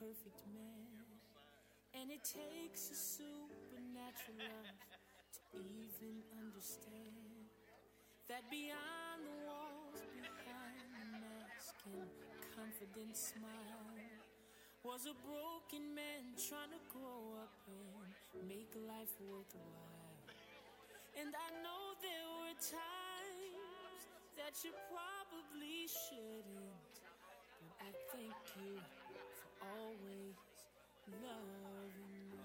perfect man. And it takes a supernatural love to even understand that beyond the walls, behind the mask and confident smile, was a broken man trying to grow up and make life worthwhile. And I know there were times that you probably shouldn't, but I thank you always loving me.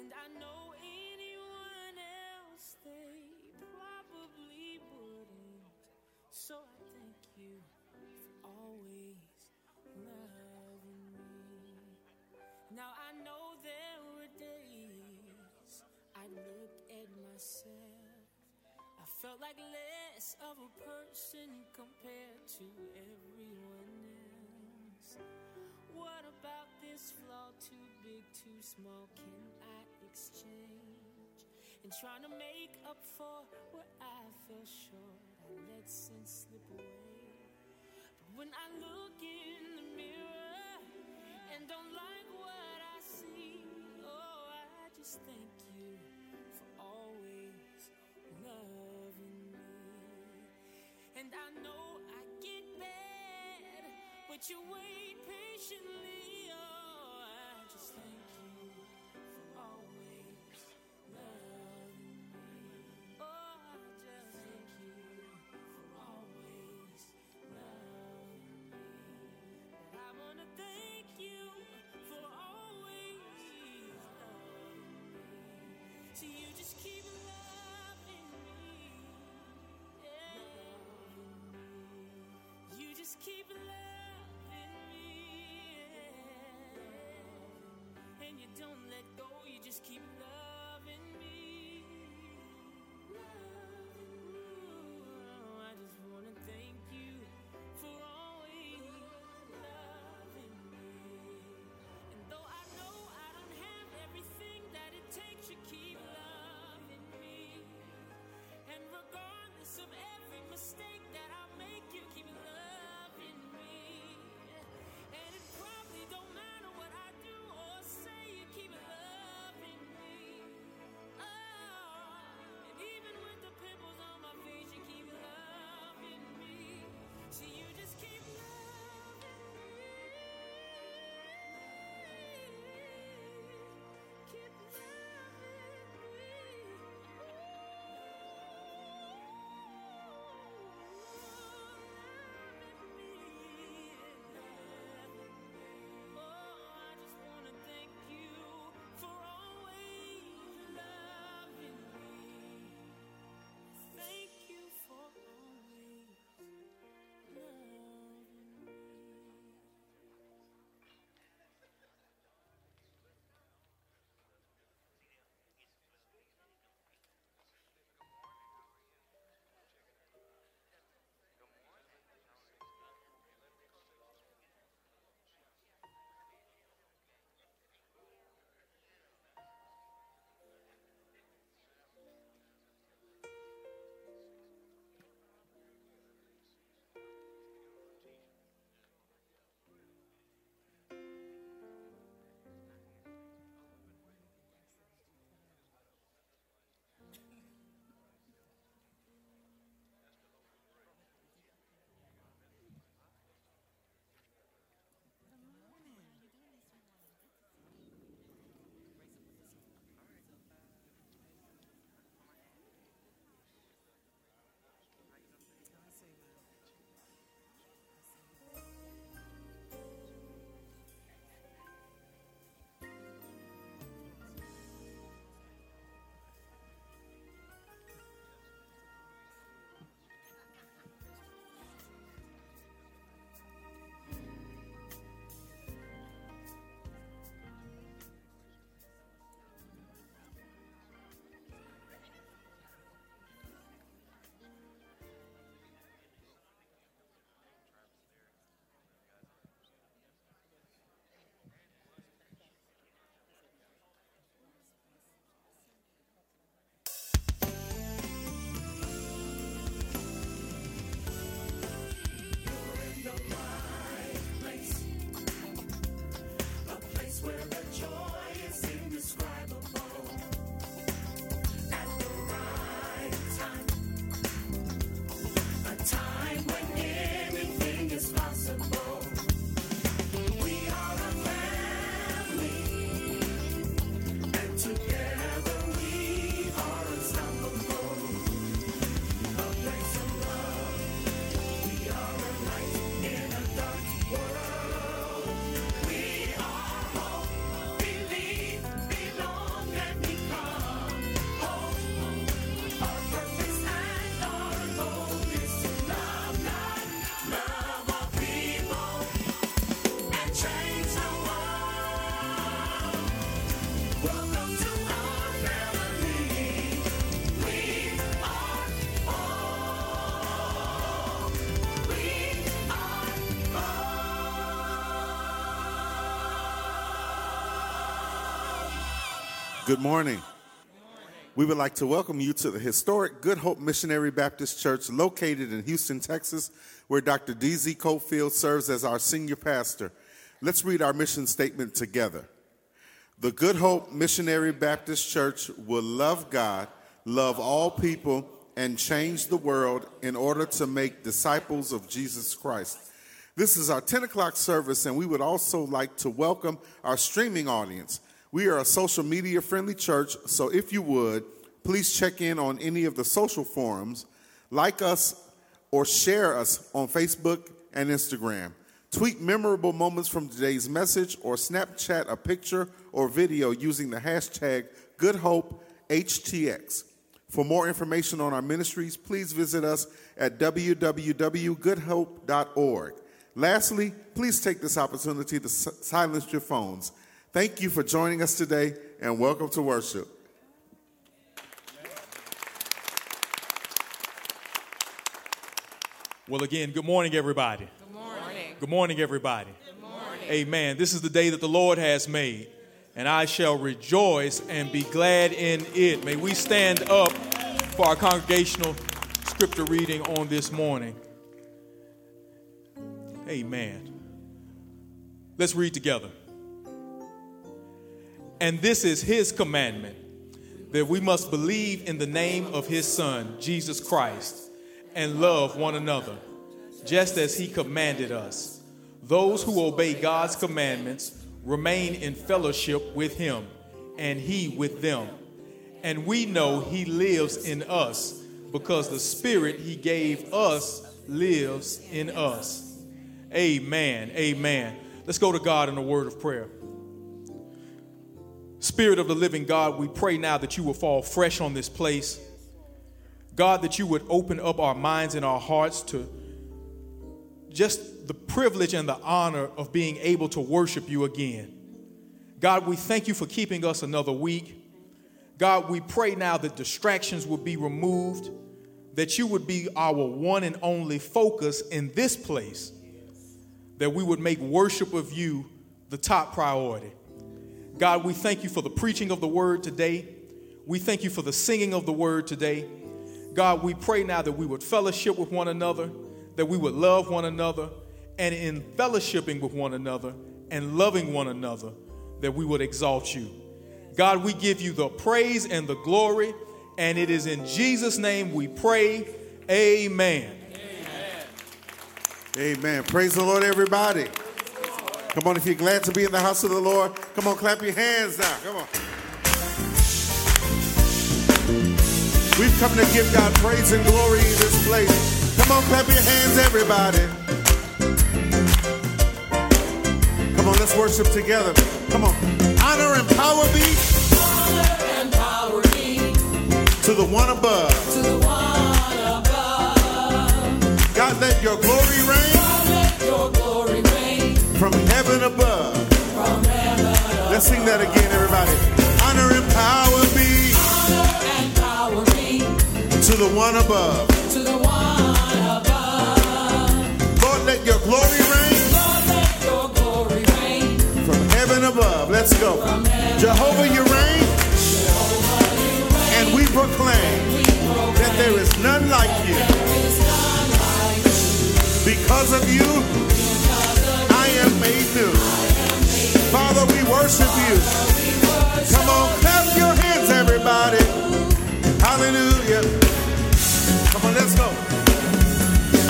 And I know anyone else they probably wouldn't. So I thank you for always loving me. Now I know there were days I looked at myself. I felt like less of a person compared to everyone else. What about this flaw? Too big, too small? Can I exchange? And trying to make up for what I fell short, I let sense slip away. But when I look in the mirror and don't like what I see, oh, I just thank you for always loving me. And I know I but you wait patiently. And you don't let go, you just keep Good morning. We would like to welcome you to the historic Good Hope Missionary Baptist Church located in Houston, Texas, where Dr. D.Z. Cofield serves as our senior pastor. Let's read our mission statement together. The Good Hope Missionary Baptist Church will love God, love all people, and change the world in order to make disciples of Jesus Christ. This is our 10 o'clock service, and we would also like to welcome our streaming audience. We are a social media friendly church, so if you would, please check in on any of the social forums, like us, or share us on Facebook and Instagram. Tweet memorable moments from today's message or Snapchat a picture or video using the hashtag GoodHopeHTX. For more information on our ministries, please visit us at www.goodhope.org. Lastly, please take this opportunity to silence your phones. Thank you for joining us today and welcome to worship. Well, again, good morning, everybody. Good morning. Good morning, everybody. Good morning. Amen. This is the day that the Lord has made, and I shall rejoice and be glad in it. May we stand up for our congregational scripture reading on this morning. Amen. Let's read together. And this is his commandment that we must believe in the name of his Son, Jesus Christ, and love one another, just as he commanded us. Those who obey God's commandments remain in fellowship with him, and he with them. And we know he lives in us because the Spirit he gave us lives in us. Amen. Amen. Let's go to God in a word of prayer. Spirit of the living God, we pray now that you will fall fresh on this place. God, that you would open up our minds and our hearts to just the privilege and the honor of being able to worship you again. God, we thank you for keeping us another week. God, we pray now that distractions would be removed, that you would be our one and only focus in this place, that we would make worship of you the top priority. God, we thank you for the preaching of the word today. We thank you for the singing of the word today. God, we pray now that we would fellowship with one another, that we would love one another, and in fellowshipping with one another and loving one another, that we would exalt you. God, we give you the praise and the glory, and it is in Jesus' name we pray. Amen. Amen. Amen. Praise the Lord, everybody. Come on, if you're glad to be in the house of the Lord, come on, clap your hands now. Come on. We've come to give God praise and glory in this place. Come on, clap your hands, everybody. Come on, let's worship together. Come on. Honor and power be. Honor and power be. To the one above. To the one above. God, let your glory reign. Heaven above. Let's sing that again, everybody. Honor and power be. And power be. To the one above. To the one above. Lord, let your glory reign. Lord, let your glory reign. From heaven above. Let's go. Jehovah, you reign. And we proclaim that there is none like you. Because of you, I am made new. Father, we worship you. Come on, clap your hands, everybody. Hallelujah. Come on, let's go.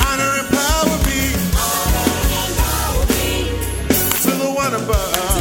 Honor and power be to the one above.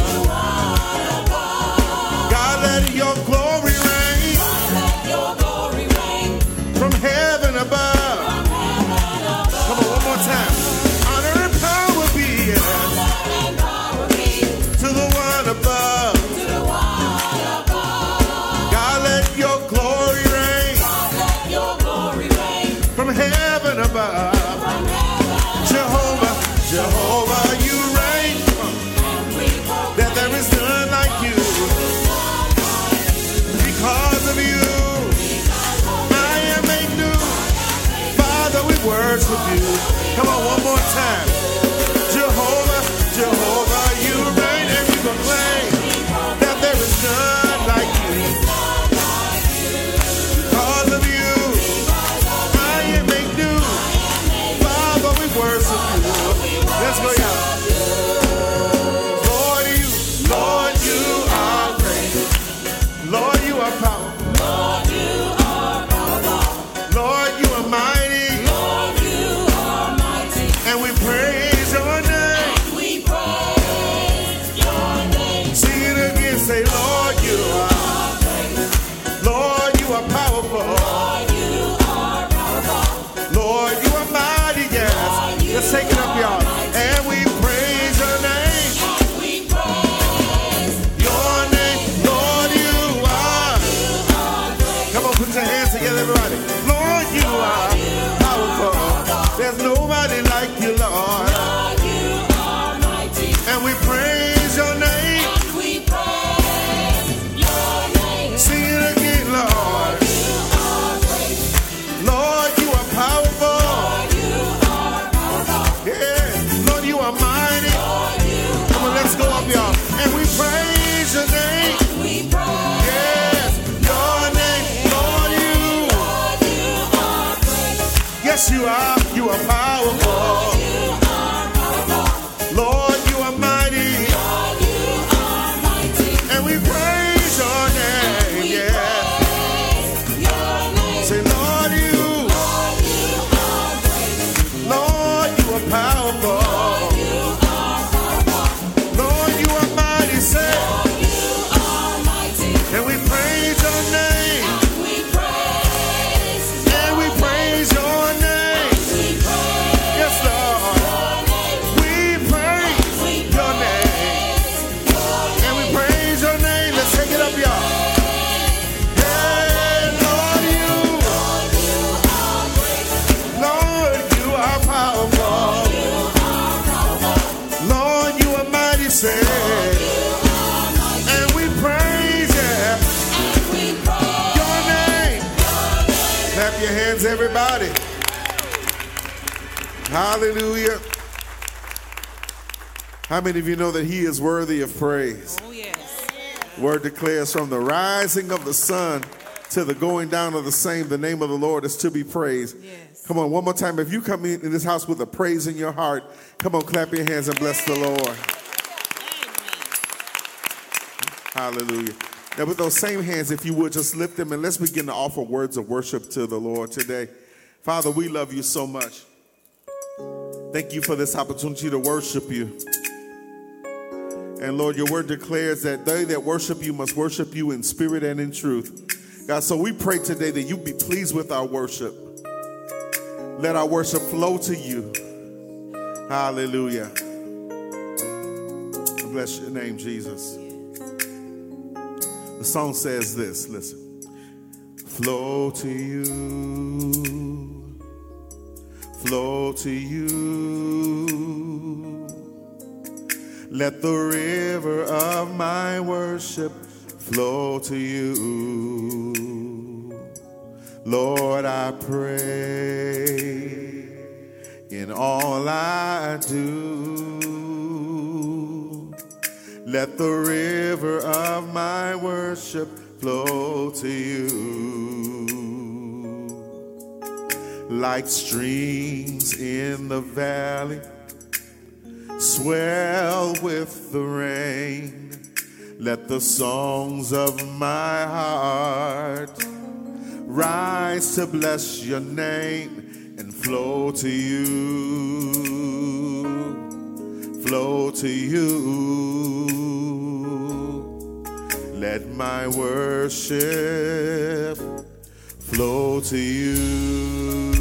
Hallelujah. How many of you know that he is worthy of praise? Oh, yes. Word declares from the rising of the sun to the going down of the same, the name of the Lord is to be praised. Yes. Come on, one more time. If you come in, in this house with a praise in your heart, come on, clap your hands and bless the Lord. Hallelujah. Now, with those same hands, if you would just lift them and let's begin to offer words of worship to the Lord today. Father, we love you so much. Thank you for this opportunity to worship you. And Lord, your word declares that they that worship you must worship you in spirit and in truth. God, so we pray today that you be pleased with our worship. Let our worship flow to you. Hallelujah. Bless your name, Jesus. The song says this listen. Flow to you, flow to you. Let the river of my worship flow to you. Lord, I pray in all I do. Let the river of my worship flow to you. Like streams in the valley, swell with the rain. Let the songs of my heart rise to bless your name and flow to you, flow to you. Let my worship flow to you.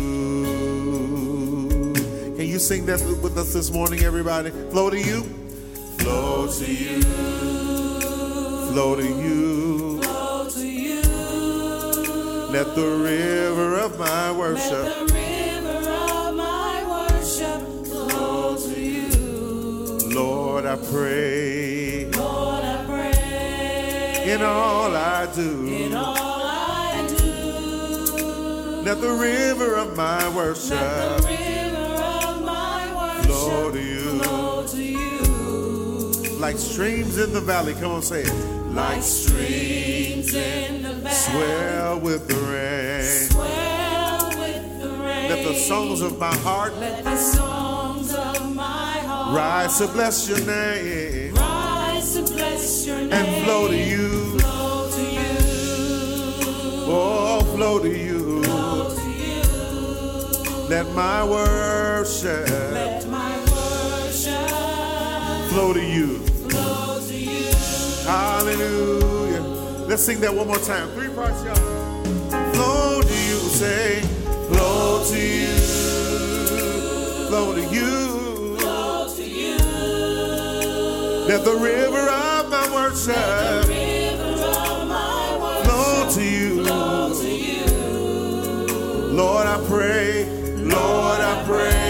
You sing that with us this morning, everybody? Flow to you, flow to you, flow to you. Flow to you. Let the river of my Let worship the river of my worship flow to you. Lord, I pray Lord, I pray in all I do. in all I do. Let the river of my Let worship to you. flow to you. Like streams in the valley. Come on, say it. Like Streams in the valley swell with the rain. swell with the rain. Let the songs of my heart Let the songs of my heart rise to bless your name rise to bless your name and flow to you. Flow to you. Oh, flow to you. Flow to you. Let my worship Let my worship flow to you. flow to you. Hallelujah. Let's sing that one more time. Three parts, y'all. Flow to you, say, flow to you, flow to you. Flow to you. Let the river of my worship flow to you. Lord, I pray, Lord, I pray,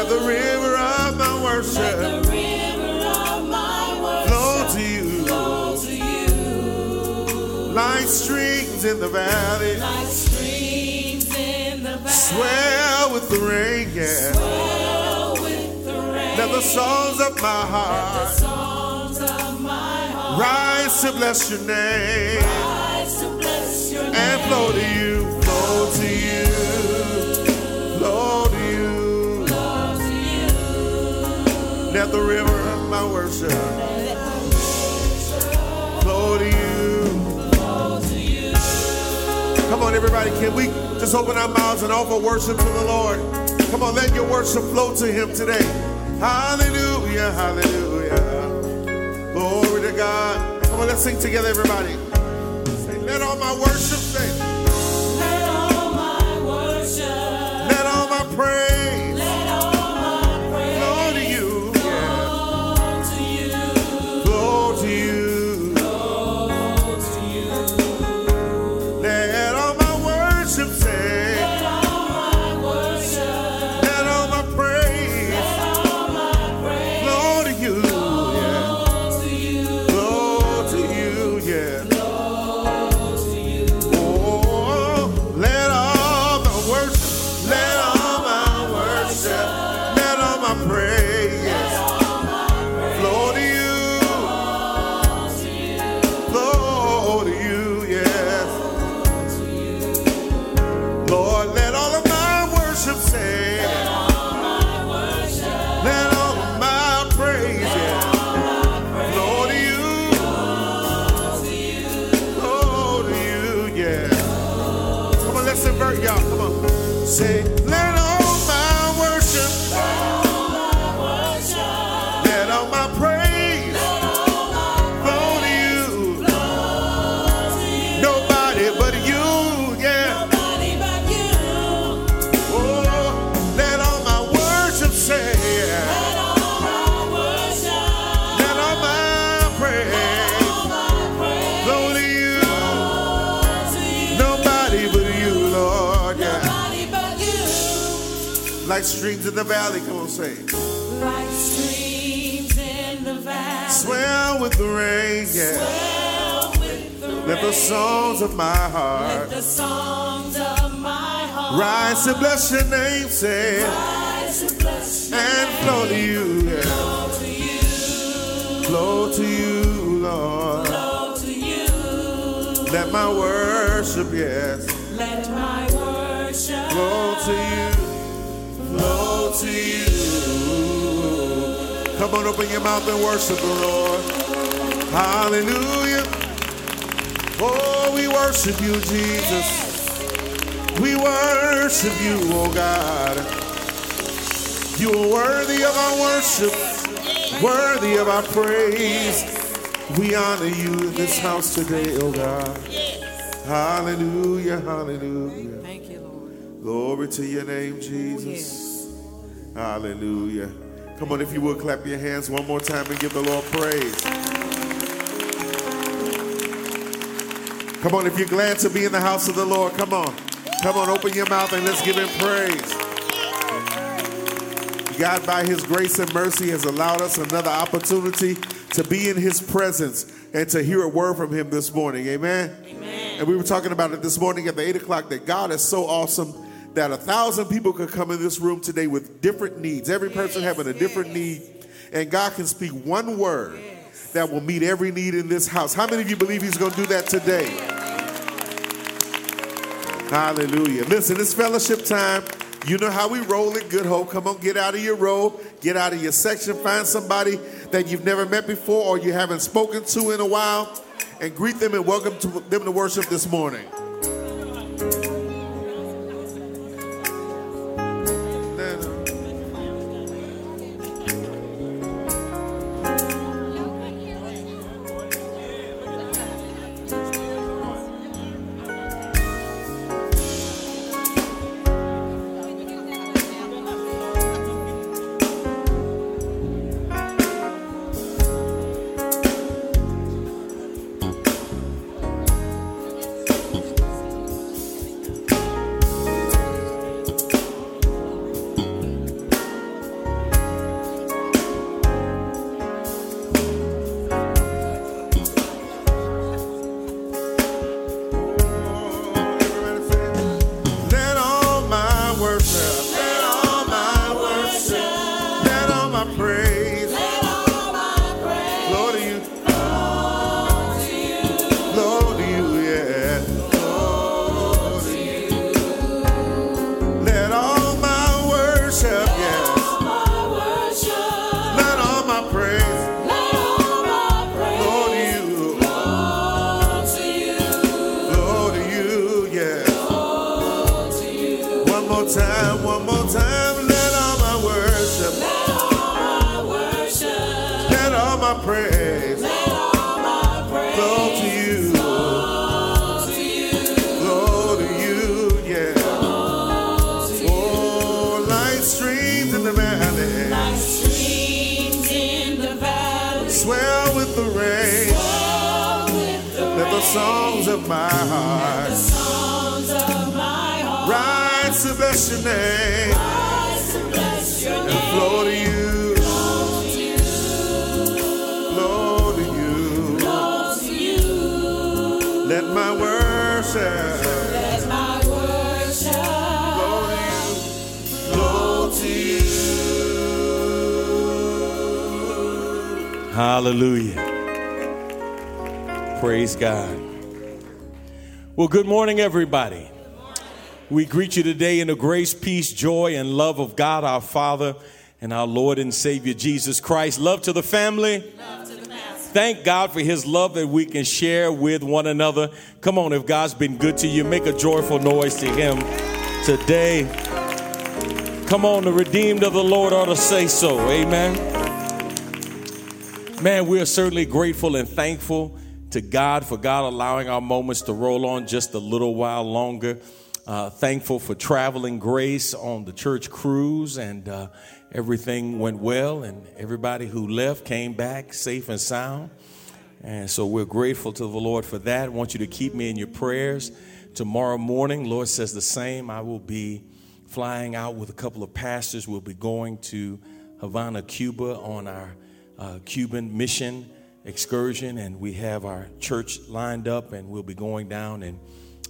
let the river of my the worship river of my flow to you flow to you like streams in the valley, like streams in the valley. swell with the rain, yeah. Swell with the rain. Let the songs of my The heart songs of my heart rise to bless your name rise to bless your and name. flow to you, Let the river of my worship flow to you. Flow to you. Come on, everybody, can we just open our mouths and offer worship to the Lord? Come on, let your worship flow to Him today. Hallelujah, hallelujah. Glory to God. Come on, let's sing together, everybody. Say, let all my worship say, Let all my worship, let all my praise Like streams in the valley, come on, say. Like streams in the valley. Swell with the rain, yeah. Swell with the Let the songs of my heart Let the songs of my heart rise to bless your name, say, rise to bless your and name. flow to you, yeah. Flow to you. Flow to you, Lord. Flow to you. Let my worship, yes, Let my worship flow to you, you. Come on, open your mouth and worship the Lord. Hallelujah. Oh, we worship you, Jesus. We worship you, oh God. You are worthy of our worship, worthy of our praise. We honor you in this house today, oh God. Hallelujah, hallelujah. Thank you, Lord. Glory to your name, oh, Jesus. Hallelujah. Come on, if you would clap your hands one more time and give the Lord praise. Come on, if you're glad to be in the house of the Lord, come on. Come on, open your mouth and let's give him praise. God, by his grace and mercy, has allowed us another opportunity to be in his presence and to hear a word from him this morning. Amen. And we were talking about it this morning at the 8 o'clock that God is so awesome that a thousand people could come in this room today with different needs, every person having a different need, and God can speak one word that will meet every need in this house. How many of you believe He's going to do that today? Hallelujah. Listen, it's fellowship time. You know how we roll it, Good Hope. Come on, get out of your row, get out of your section, find somebody that you've never met before or you haven't spoken to in a while, and greet them and welcome to them to worship this morning. Well, good morning, everybody. We greet you today in the grace, peace, joy, and love of God our Father and our Lord and Savior Jesus Christ. Love to the family. Love to the Thank God for his love that we can share with one another. Come on, if God's been good to you, make a joyful noise to him today. Come on, the redeemed of the Lord ought to say so. Amen. Man, we are certainly grateful and thankful to God for God allowing our moments to roll on just a little while longer. Uh, thankful for traveling grace on the church cruise and uh, everything went well and everybody who left came back safe and sound. And so we're grateful to the Lord for that. I want you to keep me in your prayers. Tomorrow morning, Lord says the same. I will be flying out with a couple of pastors. We'll be going to Havana, Cuba on our uh, Cuban mission excursion, and we have our church lined up, and we'll be going down and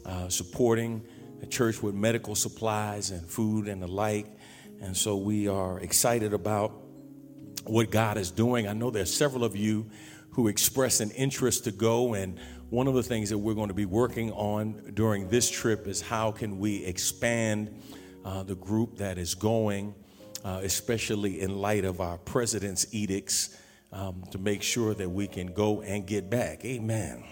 uh, supporting the church with medical supplies and food and the like. And so we are excited about what God is doing. I know there's several of you who expressed an interest to go, and one of the things that we're going to be working on during this trip is how can we expand uh, the group that is going, uh, especially in light of our president's edicts um, to make sure that we can go and get back. Amen.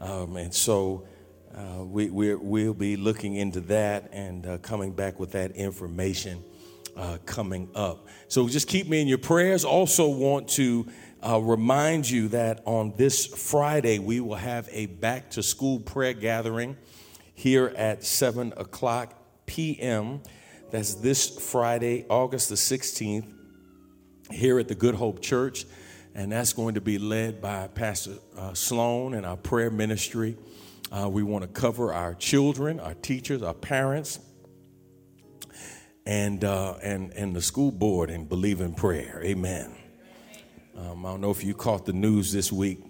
Um, and so uh, we, we will be looking into that and uh, coming back with that information uh, coming up. So just keep me in your prayers. Also, want to uh, remind you that on this Friday, we will have a back to school prayer gathering here at 7 o'clock p.m. That's this Friday, August the 16th here at the Good Hope Church, and that's going to be led by Pastor uh, Sloan and our prayer ministry. Uh, we want to cover our children, our teachers, our parents, and uh, and and the school board and believe in prayer. Amen. Um, I don't know if you caught the news this week.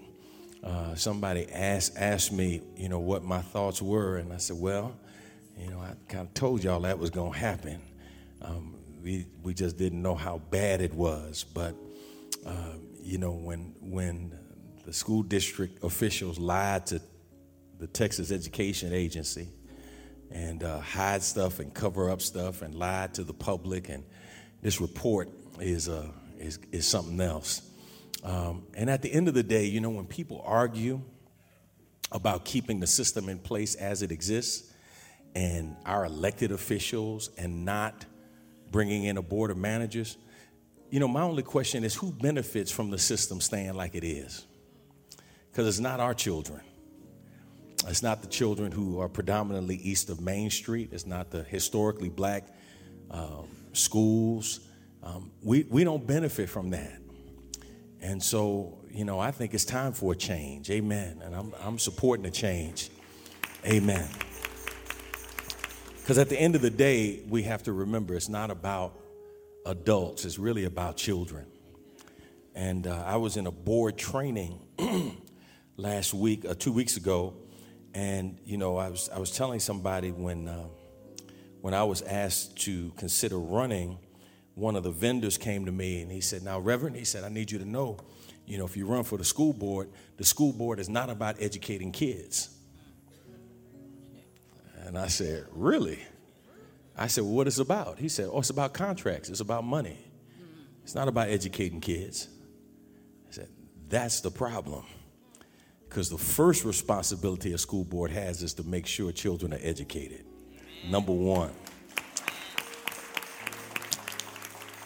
Uh, somebody asked asked me, you know, what my thoughts were, and I said, well, you know, I kind of told y'all that was going to happen. Um, we we just didn't know how bad it was. But uh, you know, when when the school district officials lied to the Texas Education Agency and uh, hide stuff and cover up stuff and lied to the public, and this report is uh, is is something else. Um, and at the end of the day, you know, when people argue about keeping the system in place as it exists, and our elected officials, and not bringing in a board of managers. You know, my only question is who benefits from the system staying like it is? Because it's not our children. It's not the children who are predominantly east of Main Street. It's not the historically black um, schools. Um, we, we don't benefit from that. And so, you know, I think it's time for a change. Amen. And I'm, I'm supporting a change. Amen. Because at the end of the day, we have to remember it's not about adults, it's really about children. And uh, I was in a board training last week, uh, two weeks ago, and you know, I was I was telling somebody when uh, when I was asked to consider running, one of the vendors came to me and he said, "Now, Reverend," he said, "I need you to know, you know, if you run for the school board, the school board is not about educating kids." And I said, Really? I said, Well, what is it about? He said, Oh, it's about contracts, it's about money. It's not about educating kids. I said, That's the problem. Because the first responsibility a school board has is to make sure children are educated. Number one.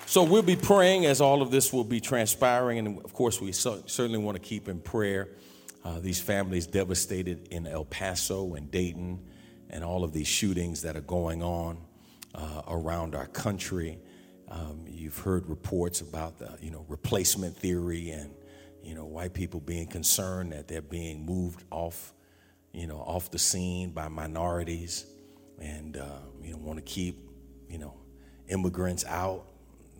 So we'll be praying as all of this will be transpiring. And of course, we so, certainly want to keep in prayer uh, these families devastated in El Paso and Dayton and all of these shootings that are going on uh, around our country. Um, you've heard reports about the you know replacement theory and you know, white people being concerned that they're being moved off, you know, off the scene by minorities and, uh, you know, want to keep, you know, immigrants out.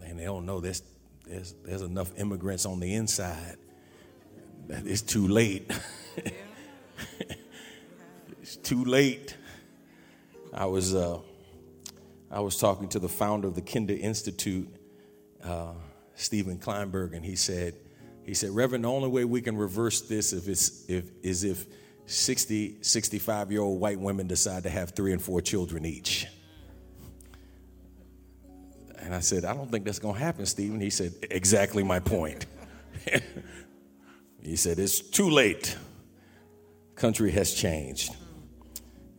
And they don't know there's, there's, there's enough immigrants on the inside that it's too late. it's too late. I was, uh, I was talking to the founder of the Kinder Institute, uh, Stephen Klineberg, and he said, he said, Reverend, the only way we can reverse this if it's, if, is if 60, 65 year old white women decide to have three and four children each. And I said, I don't think that's going to happen, Stephen. He said, Exactly my point. he said, It's too late. Country has changed.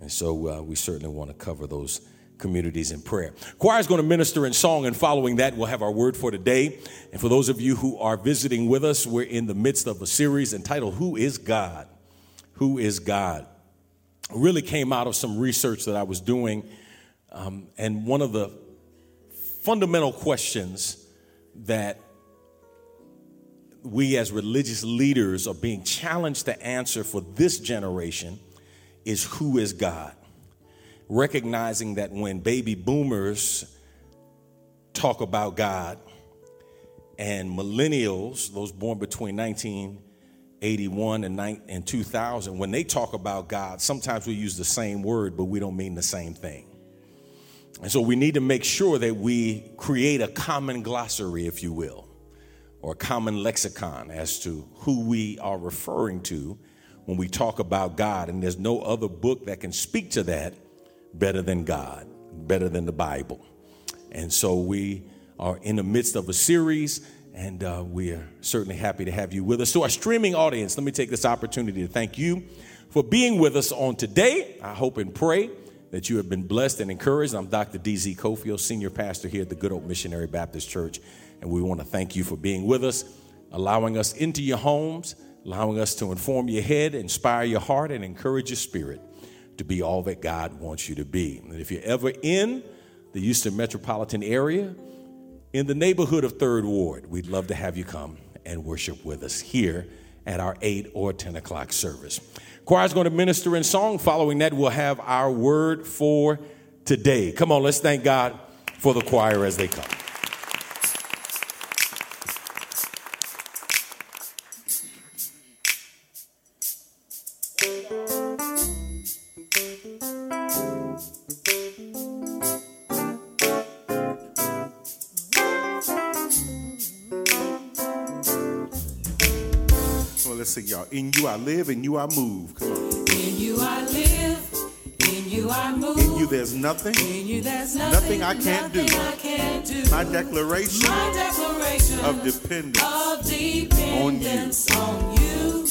And so uh, we certainly want to cover those communities in prayer. Choir is going to minister in song, and following that, we'll have our word for today. And for those of you who are visiting with us, we're in the midst of a series entitled Who is God? Who is God? It really came out of some research that I was doing. Um, and one of the fundamental questions that we as religious leaders are being challenged to answer for this generation is who is God? recognizing that when baby boomers talk about God and millennials, those born between 1981 and 2000, when they talk about God, sometimes we use the same word, but we don't mean the same thing. And so we need to make sure that we create a common glossary, if you will, or a common lexicon as to who we are referring to when we talk about God. And there's no other book that can speak to that better than God, better than the Bible. And so we are in the midst of a series, and uh, we are certainly happy to have you with us. To our streaming audience, let me take this opportunity to thank you for being with us on today. I hope and pray that you have been blessed and encouraged. I'm Dr. DZ Cofield, Senior Pastor here at the Good Hope Missionary Baptist Church, and we want to thank you for being with us, allowing us into your homes, allowing us to inform your head, inspire your heart, and encourage your spirit to be all that God wants you to be. And if you're ever in the Houston metropolitan area, in the neighborhood of Third Ward, we'd love to have you come and worship with us here at our 8 or 10 o'clock service. Choir is going to minister in song. Following that, we'll have our word for today. Come on, let's thank God for the choir as they come. In you I live, in you I move. Come on. In you I live, in you I move. In you there's nothing. In you there's nothing, nothing I can't, nothing do. I can't do. My declaration, My declaration of dependence, of dependence on you. On you.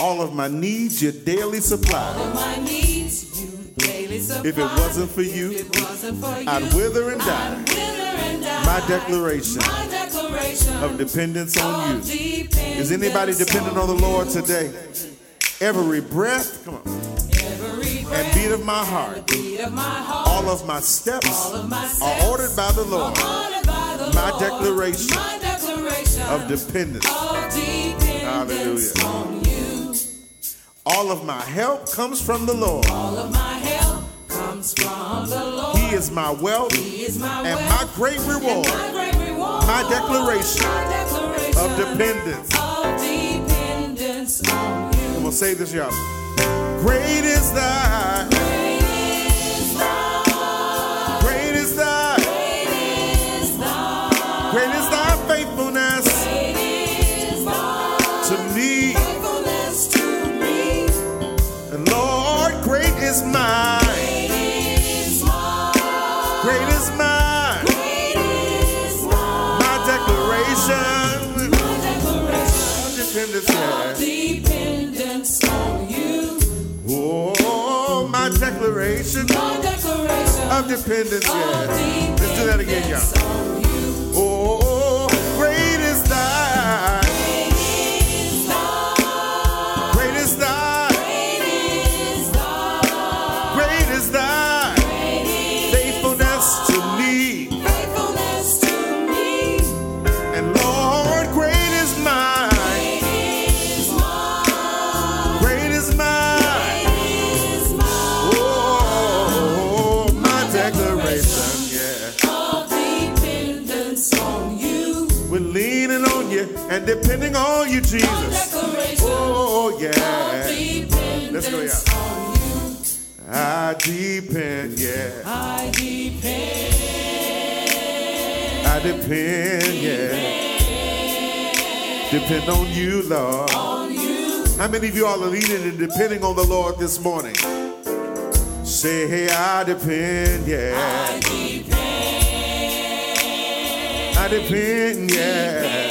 All of my needs you daily supply. All of my needs you daily supply. If it wasn't for you, wasn't for you I'd wither and die. My declaration, My declaration of dependence on you. Dependence is anybody dependent on the Lord today? Every breath, come on, Every breath, and beat of my heart, beat of my heart all of my steps, of my steps are ordered by the Lord. By the my, Lord. Declaration my declaration of dependence. Of dependence Hallelujah. All of my help comes from the Lord. Comes from the Lord. He is my wealth he is my and wealth, my great reward. My, great reward. my declaration, my declaration of dependence. Of dependence on you. And we'll say this, y'all. Great is thy. Declaration. Declaration. Of dependence, yeah. Let's do that again, y'all. dependence on you. Oh, depending on you, Jesus. Oh, yeah. Let's go, yeah. I depend, yeah. I depend. I depend, yeah. Depend on you, Lord. How many of you all are leaning and depending on the Lord this morning? Say, hey, I depend, yeah. I depend. I depend, yeah.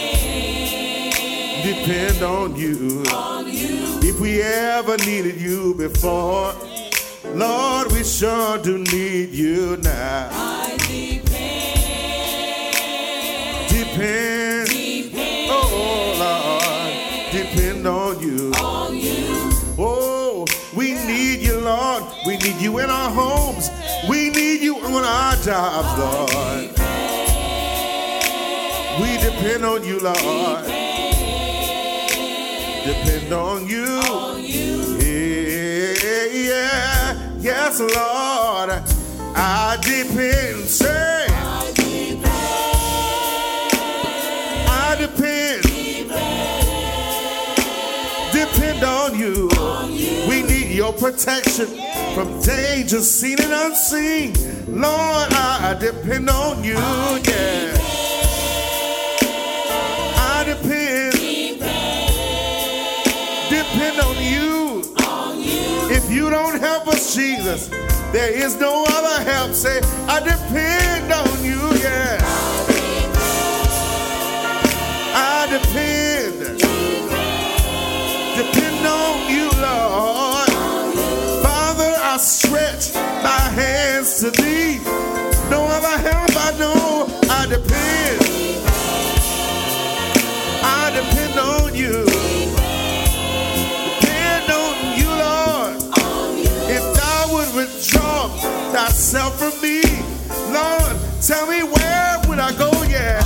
Depend on you. If we ever needed you before, Lord, we sure do need you now. I depend. Depend, Depend oh Lord, depend on you. on you. Oh, we need you, Lord. We need you in our homes. We need you on our jobs, Lord. We depend on you, Lord. Depend on you. Yeah, yeah, yes, Lord. I depend. Say, I depend. Depend on you. We need your protection from danger seen and unseen. Lord, I depend on you. Yeah. I Jesus, there is no other help. Say, I depend on you. Yeah. I depend. Depend on you, Lord. Father, I stretch my hands to thee. No other help I know. I depend. I depend on you. Thyself from me, Lord, tell me where would I go? Yes.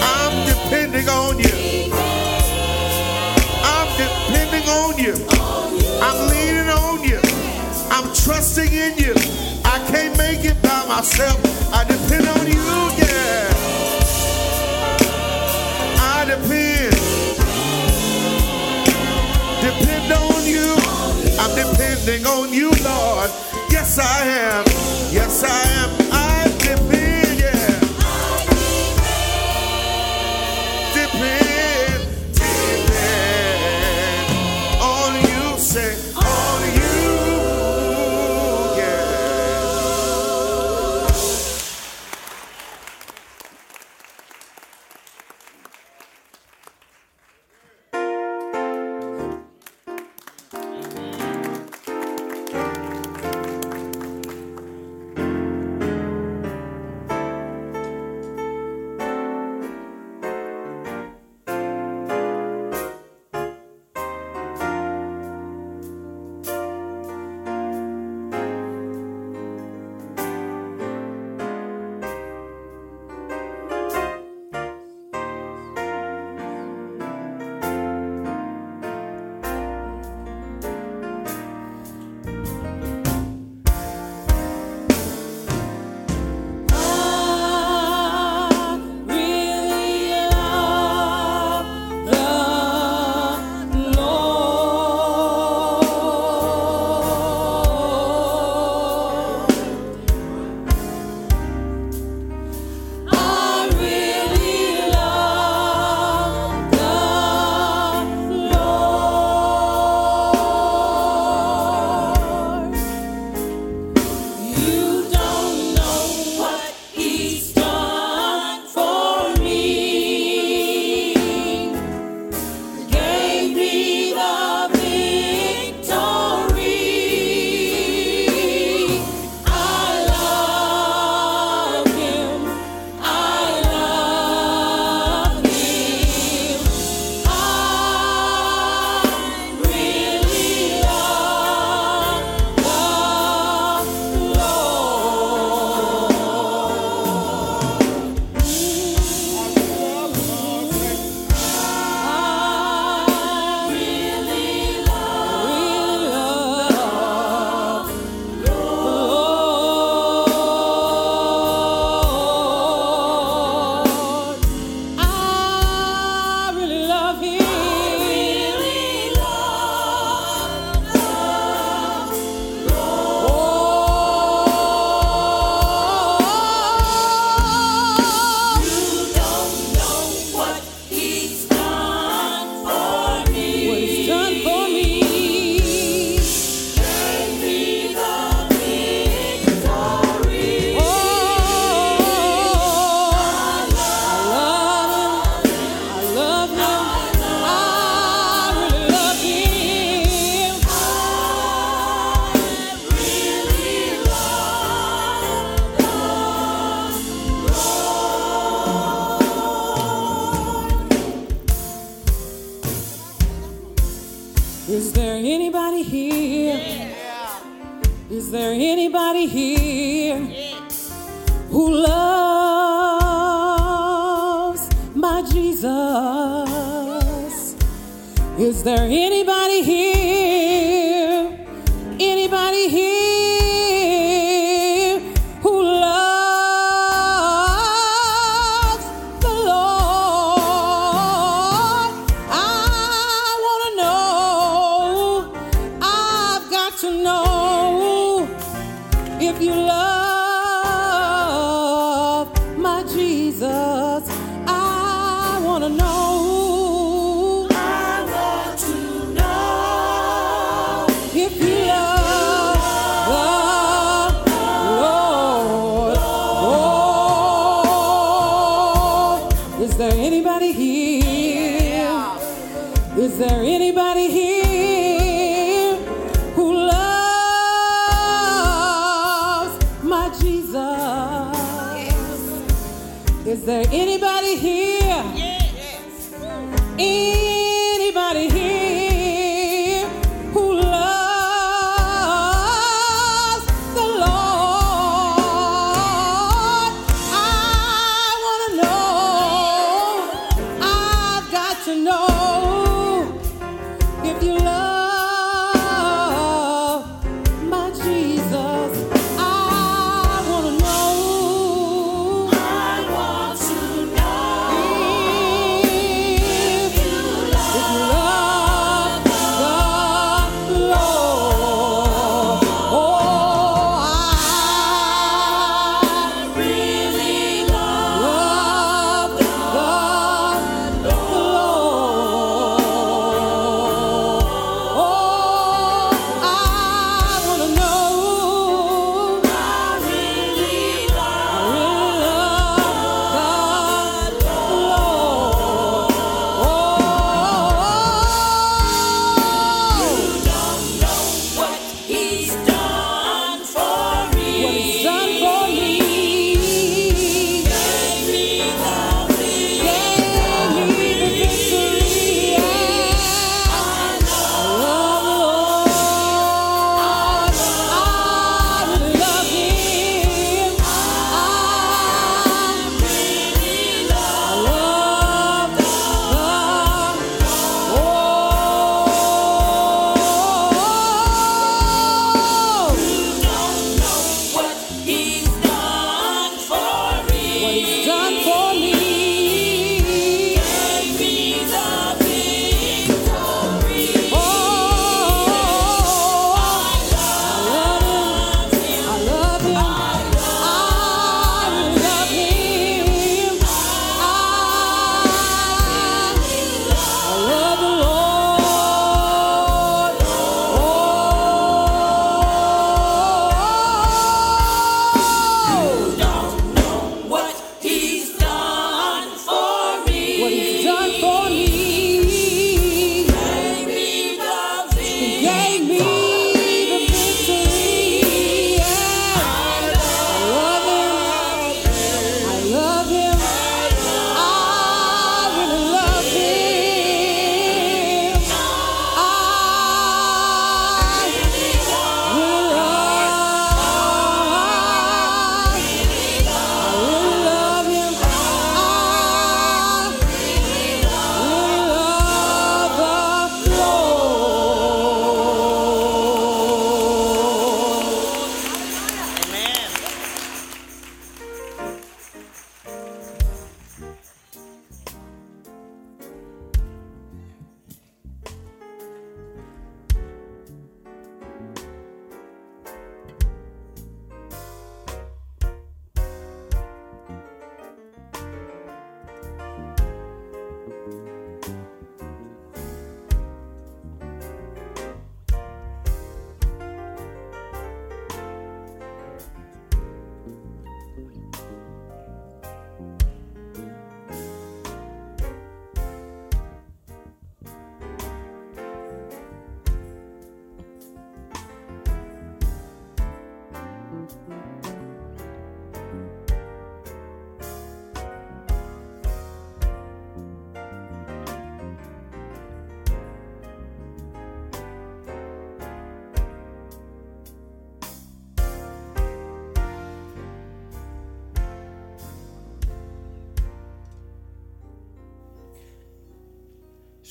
I'm depending on you. I'm depending on you. I'm leaning on you. I'm trusting in you. I can't make it by myself. I depend on you, yeah. I depend. Depend on you. I'm depending on you, Lord. Yes, I am. Yes, I am. I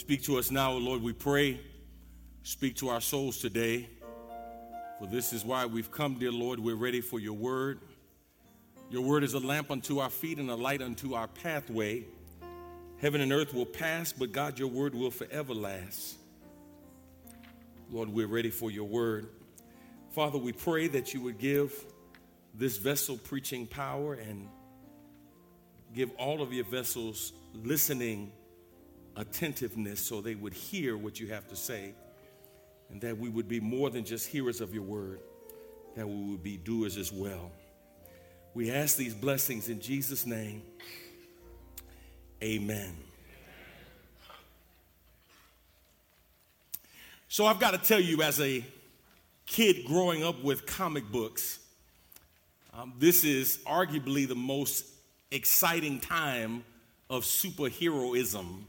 Speak to us now, Lord, we pray. Speak to our souls today. For this is why we've come, dear Lord. We're ready for your word. Your word is a lamp unto our feet and a light unto our pathway. Heaven and earth will pass, but God, your word will forever last. Lord, we're ready for your word. Father, we pray that you would give this vessel preaching power and give all of your vessels listening attentiveness so they would hear what you have to say, and that we would be more than just hearers of your word, that we would be doers as well. We ask these blessings in Jesus' name. Amen. So I've got to tell you, as a kid growing up with comic books, um, this is arguably the most exciting time of superheroism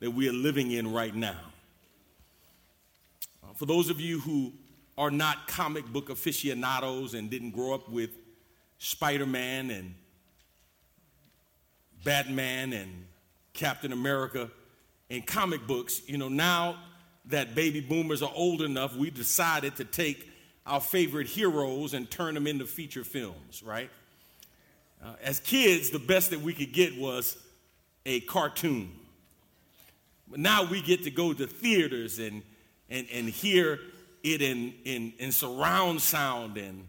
that we are living in right now. Uh, for those of you who are not comic book aficionados and didn't grow up with Spider Man and Batman and Captain America and comic books, you know, now that baby boomers are old enough, we decided to take our favorite heroes and turn them into feature films, right? Uh, as kids, the best that we could get was a cartoon now we get to go to theaters and, and, and hear it in, in, in surround sound and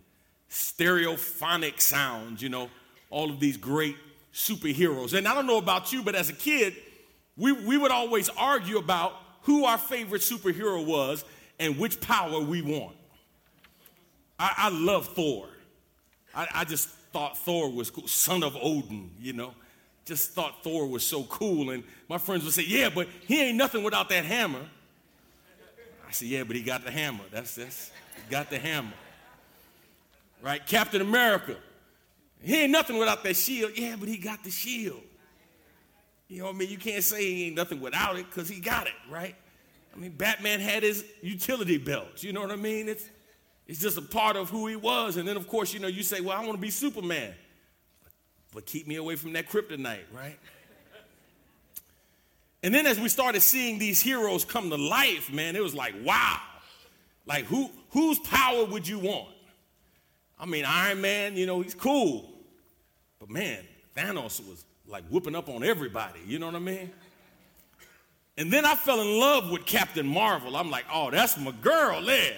stereophonic sounds, you know, all of these great superheroes. And I don't know about you, but as a kid, we, we would always argue about who our favorite superhero was and which power we want. I, I love Thor. I, I just thought Thor was cool. Son of Odin, you know just thought Thor was so cool. And my friends would say, Yeah, but he ain't nothing without that hammer. I said, Yeah, but he got the hammer. That's that's got the hammer. Right? Captain America. He ain't nothing without that shield. Yeah, but he got the shield. You know what I mean? You can't say he ain't nothing without it because he got it, right? I mean, Batman had his utility belt. You know what I mean? It's, it's just a part of who he was. And then, of course, you know, you say, well, I want to be Superman but keep me away from that kryptonite, right? And then as we started seeing these heroes come to life, man, it was like, wow. Like who whose power would you want? I mean, Iron Man, you know, he's cool. But man, Thanos was like whooping up on everybody, you know what I mean? And then I fell in love with Captain Marvel. I'm like, oh, that's my girl there.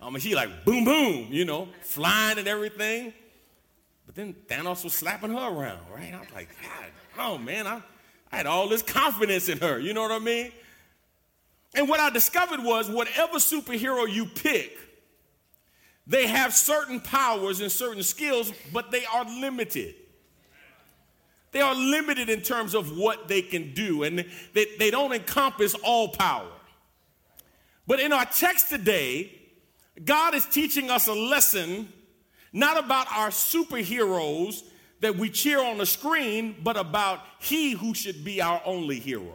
I mean, she like boom, boom, you know, flying and everything. But then Thanos was slapping her around, right? I was like, God, oh man, I, I had all this confidence in her. You know what I mean? And what I discovered was whatever superhero you pick, they have certain powers and certain skills, but they are limited. They are limited in terms of what they can do, and they, they don't encompass all power. But in our text today, God is teaching us a lesson not about our superheroes that we cheer on the screen, but about He who should be our only hero.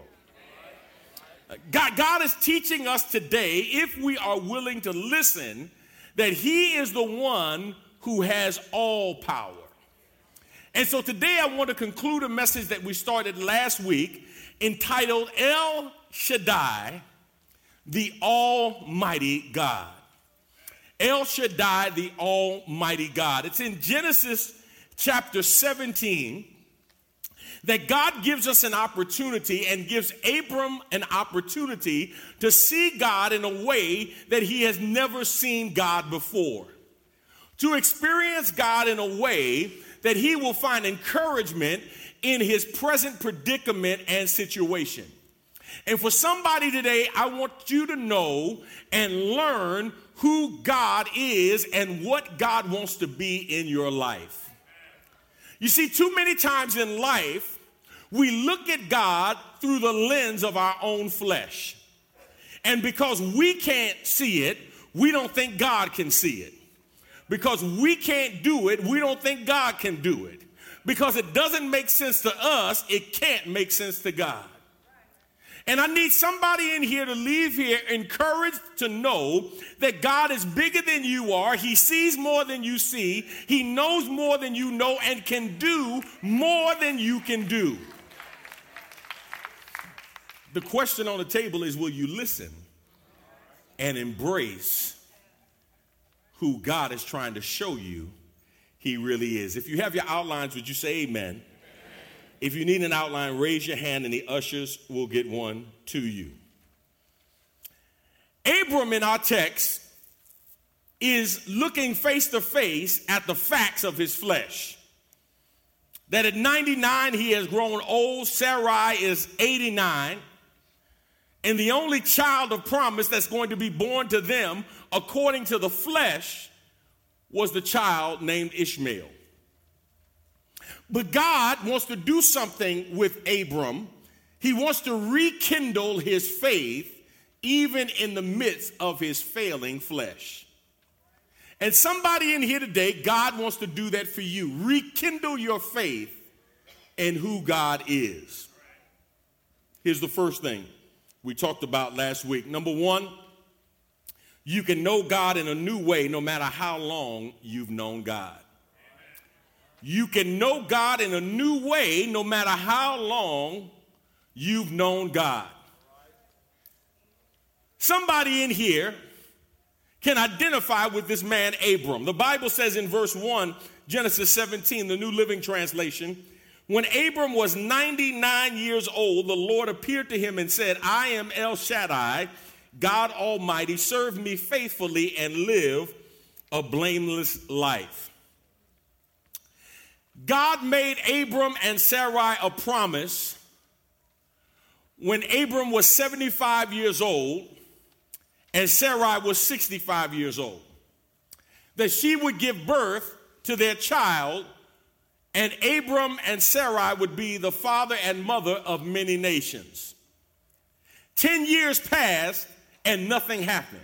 God, God is teaching us today, if we are willing to listen, that He is the one who has all power. And so today I want to conclude a message that we started last week entitled El Shaddai, the Almighty God. El Shaddai, the Almighty God. It's in Genesis chapter 17 that God gives us an opportunity and gives Abram an opportunity to see God in a way that he has never seen God before. To experience God in a way that he will find encouragement in his present predicament and situation. And for somebody today, I want you to know and learn who God is and what God wants to be in your life. You see, too many times in life, we look at God through the lens of our own flesh. And because we can't see it, we don't think God can see it. Because we can't do it, we don't think God can do it. Because it doesn't make sense to us, it can't make sense to God. And I need somebody in here to leave here encouraged to know that God is bigger than you are. He sees more than you see. He knows more than you know and can do more than you can do. The question on the table is will you listen and embrace who God is trying to show you he really is? If you have your outlines, would you say amen? If you need an outline, raise your hand and the ushers will get one to you. Abram in our text is looking face to face at the facts of his flesh. That at 99 he has grown old, Sarai is 89, and the only child of promise that's going to be born to them, according to the flesh, was the child named Ishmael. But God wants to do something with Abram. He wants to rekindle his faith even in the midst of his failing flesh. And somebody in here today, God wants to do that for you. Rekindle your faith in who God is. Here's the first thing we talked about last week. Number one, you can know God in a new way no matter how long you've known God. You can know God in a new way no matter how long you've known God. Somebody in here can identify with this man Abram. The Bible says in verse 1, Genesis 17, the New Living Translation, when Abram was 99 years old, the Lord appeared to him and said, I am El Shaddai, God Almighty. Serve me faithfully and live a blameless life. God made Abram and Sarai a promise when Abram was 75 years old and Sarai was 65 years old, that she would give birth to their child, and Abram and Sarai would be the father and mother of many nations. Ten years passed and nothing happened.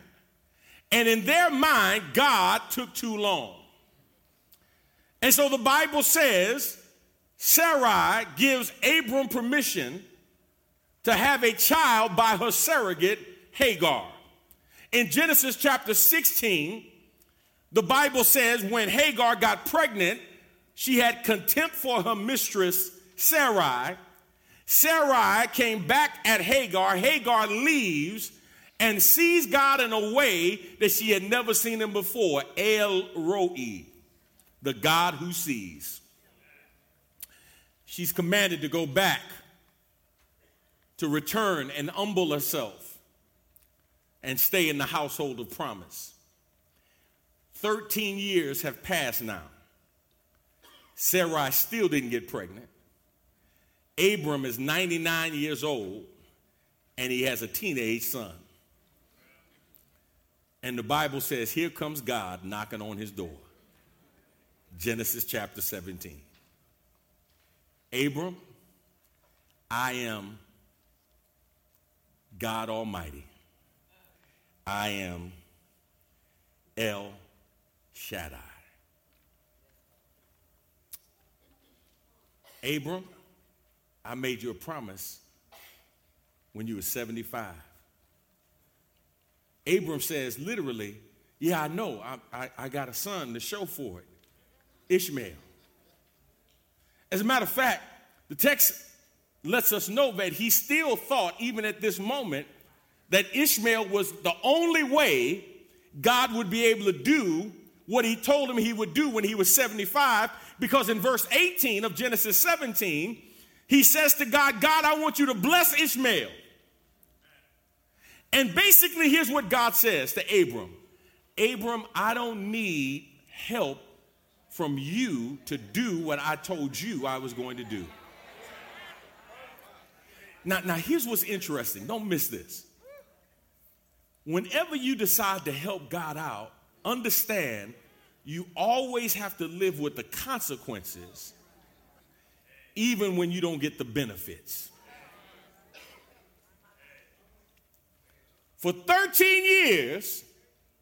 And in their mind, God took too long. And so the Bible says Sarai gives Abram permission to have a child by her surrogate, Hagar. In Genesis chapter 16, the Bible says when Hagar got pregnant, she had contempt for her mistress, Sarai. Sarai came back at Hagar. Hagar leaves and sees God in a way that she had never seen him before El Roi, the God who sees. She's commanded to go back, to return and humble herself and stay in the household of promise. 13 years have passed now. Sarai still didn't get pregnant. Abram is 99 years old and he has a teenage son. And the Bible says, Here comes God knocking on his door. Genesis chapter 17. Abram, I am God Almighty. I am El Shaddai. Abram, I made you a promise when you were 75. Abram says, literally, yeah, I know. I, I, I, got a son to show for it Ishmael. As a matter of fact, the text lets us know that he still thought, even at this moment, that Ishmael was the only way God would be able to do what he told him he would do when he was 75, because in verse 18 of Genesis 17, he says to God, God, I want you to bless Ishmael. And basically, here's what God says to Abram Abram, I don't need help from you to do what I told you I was going to do. Now, now here's what's interesting. Don't miss this whenever you decide to help God out, understand you always have to live with the consequences, even when you don't get the benefits. For 13 years,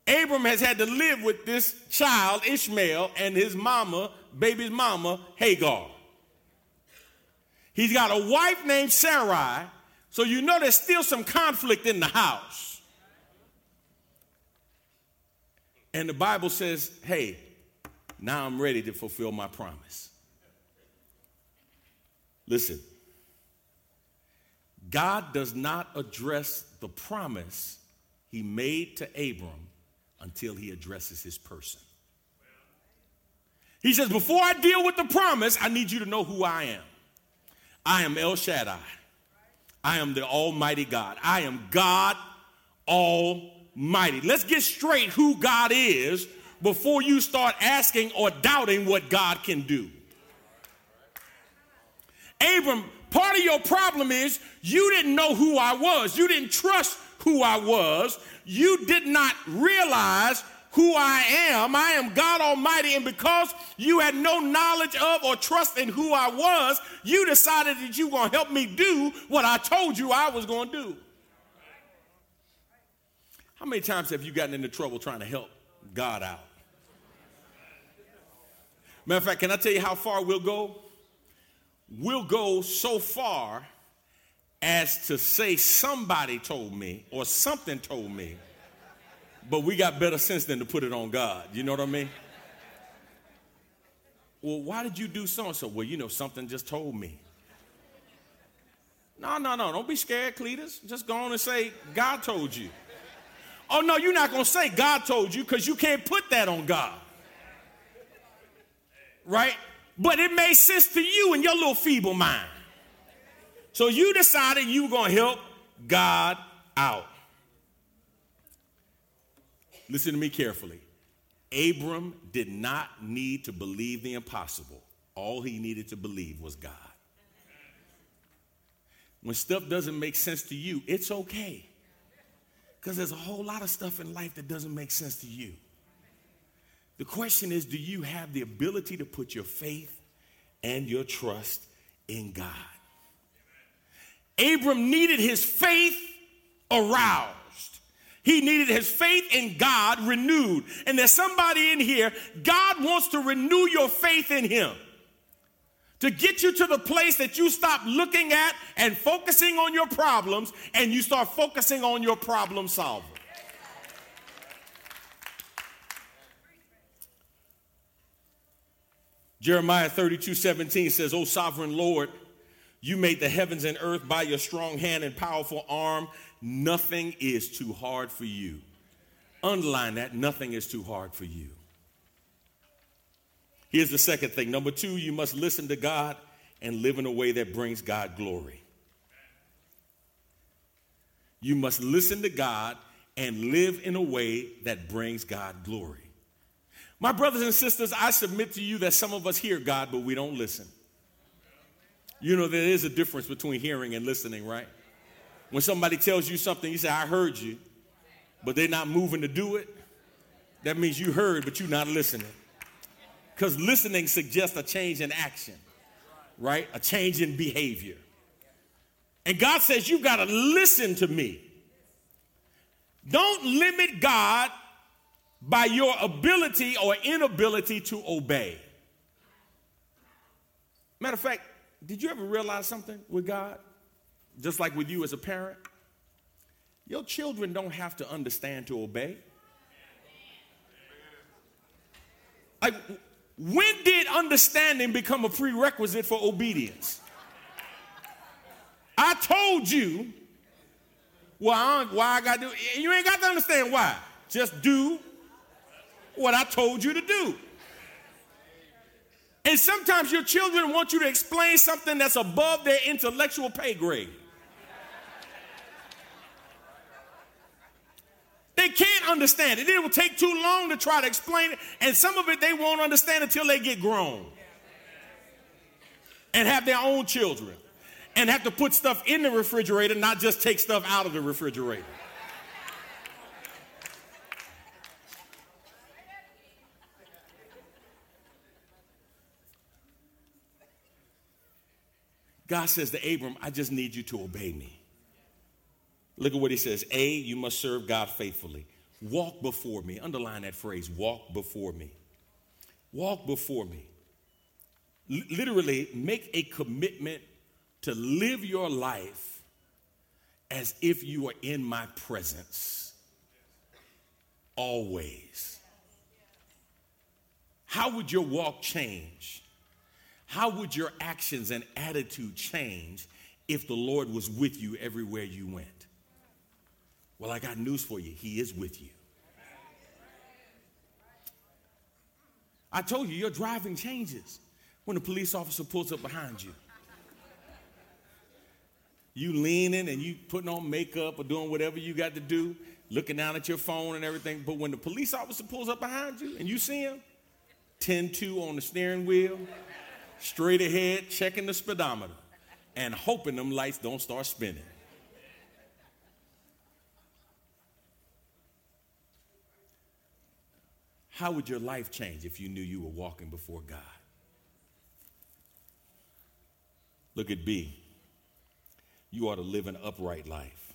Abram has had to live with this child, Ishmael, and his mama, baby's mama, Hagar. He's got a wife named Sarai, so you know there's still some conflict in the house. And the Bible says, hey, now I'm ready to fulfill my promise. Listen, God does not address the promise he made to Abram until he addresses his person. He says, Before I deal with the promise, I need you to know who I am. I am El Shaddai. I am the Almighty God. I am God Almighty. Let's get straight who God is before you start asking or doubting what God can do. Abram, part of your problem is you didn't know who I was. You didn't trust who I was. You did not realize who I am. I am God Almighty. And because you had no knowledge of or trust in who I was, you decided that you were going to help me do what I told you I was going to do. How many times have you gotten into trouble trying to help God out? Matter of fact, can I tell you how far we'll go? We'll go so far as to say somebody told me or something told me, but we got better sense than to put it on God. You know what I mean? Well, why did you do so and so? Well, you know, something just told me. No, no, no. Don't be scared, Cletus. Just go on and say, God told you. Oh, no, you're not going to say God told you because you can't put that on God right? But it made sense to you in your little feeble mind. So you decided you were going to help God out. Listen to me carefully. Abram did not need to believe the impossible. All he needed to believe was God. When stuff doesn't make sense to you, it's okay. Because there's a whole lot of stuff in life that doesn't make sense to you. The question is do you have the ability to put your faith and your trust in God? Abram needed his faith aroused. He needed his faith in God renewed. And there's somebody in here, God wants to renew your faith in him. To get you to the place that you stop looking at and focusing on your problems and you start focusing on your problem solver. Jeremiah 32 17 says, O sovereign Lord, you made the heavens and earth by your strong hand and powerful arm. Nothing is too hard for you. Underline that nothing is too hard for you. Here's the second thing. Number two, you must listen to God and live in a way that brings God glory. You must listen to God and live in a way that brings God glory. My brothers and sisters, I submit to you that some of us hear God, but we don't listen. You know, there is a difference between hearing and listening, right? When somebody tells you something, you say, I heard you, but they're not moving to do it. That means you heard, but you're not listening. Because listening suggests a change in action, right? A change in behavior. And God says, You've got to listen to me. Don't limit God by your ability or inability to obey. Matter of fact, did you ever realize something with God? Just like with you as a parent? Your children don't have to understand to obey. Like, when did understanding become a prerequisite for obedience? I told you well, why I got to do You ain't got to understand why. Just do what I told you to do. And sometimes your children want you to explain something that's above their intellectual pay grade. They can't understand it. It will take too long to try to explain it, and some of it they won't understand until they get grown and have their own children and have to put stuff in the refrigerator, not just take stuff out of the refrigerator. God says to Abram, I just need you to obey me. Look at what he says A, you must serve God faithfully. Walk before me. Underline that phrase walk before me. Walk before me. L- literally, make a commitment to live your life as if you are in my presence always. How would your walk change? How would your actions and attitude change if the Lord was with you everywhere you went? Well, I got news for you. He is with you. I told you, your driving changes when a police officer pulls up behind you. You leaning and you putting on makeup or doing whatever you got to do, looking down at your phone and everything. But when the police officer pulls up behind you and you see him, 10 2 on the steering wheel, straight ahead, checking the speedometer, and hoping them lights don't start spinning. How would your life change if you knew you were walking before God? Look at B. You ought to live an upright life.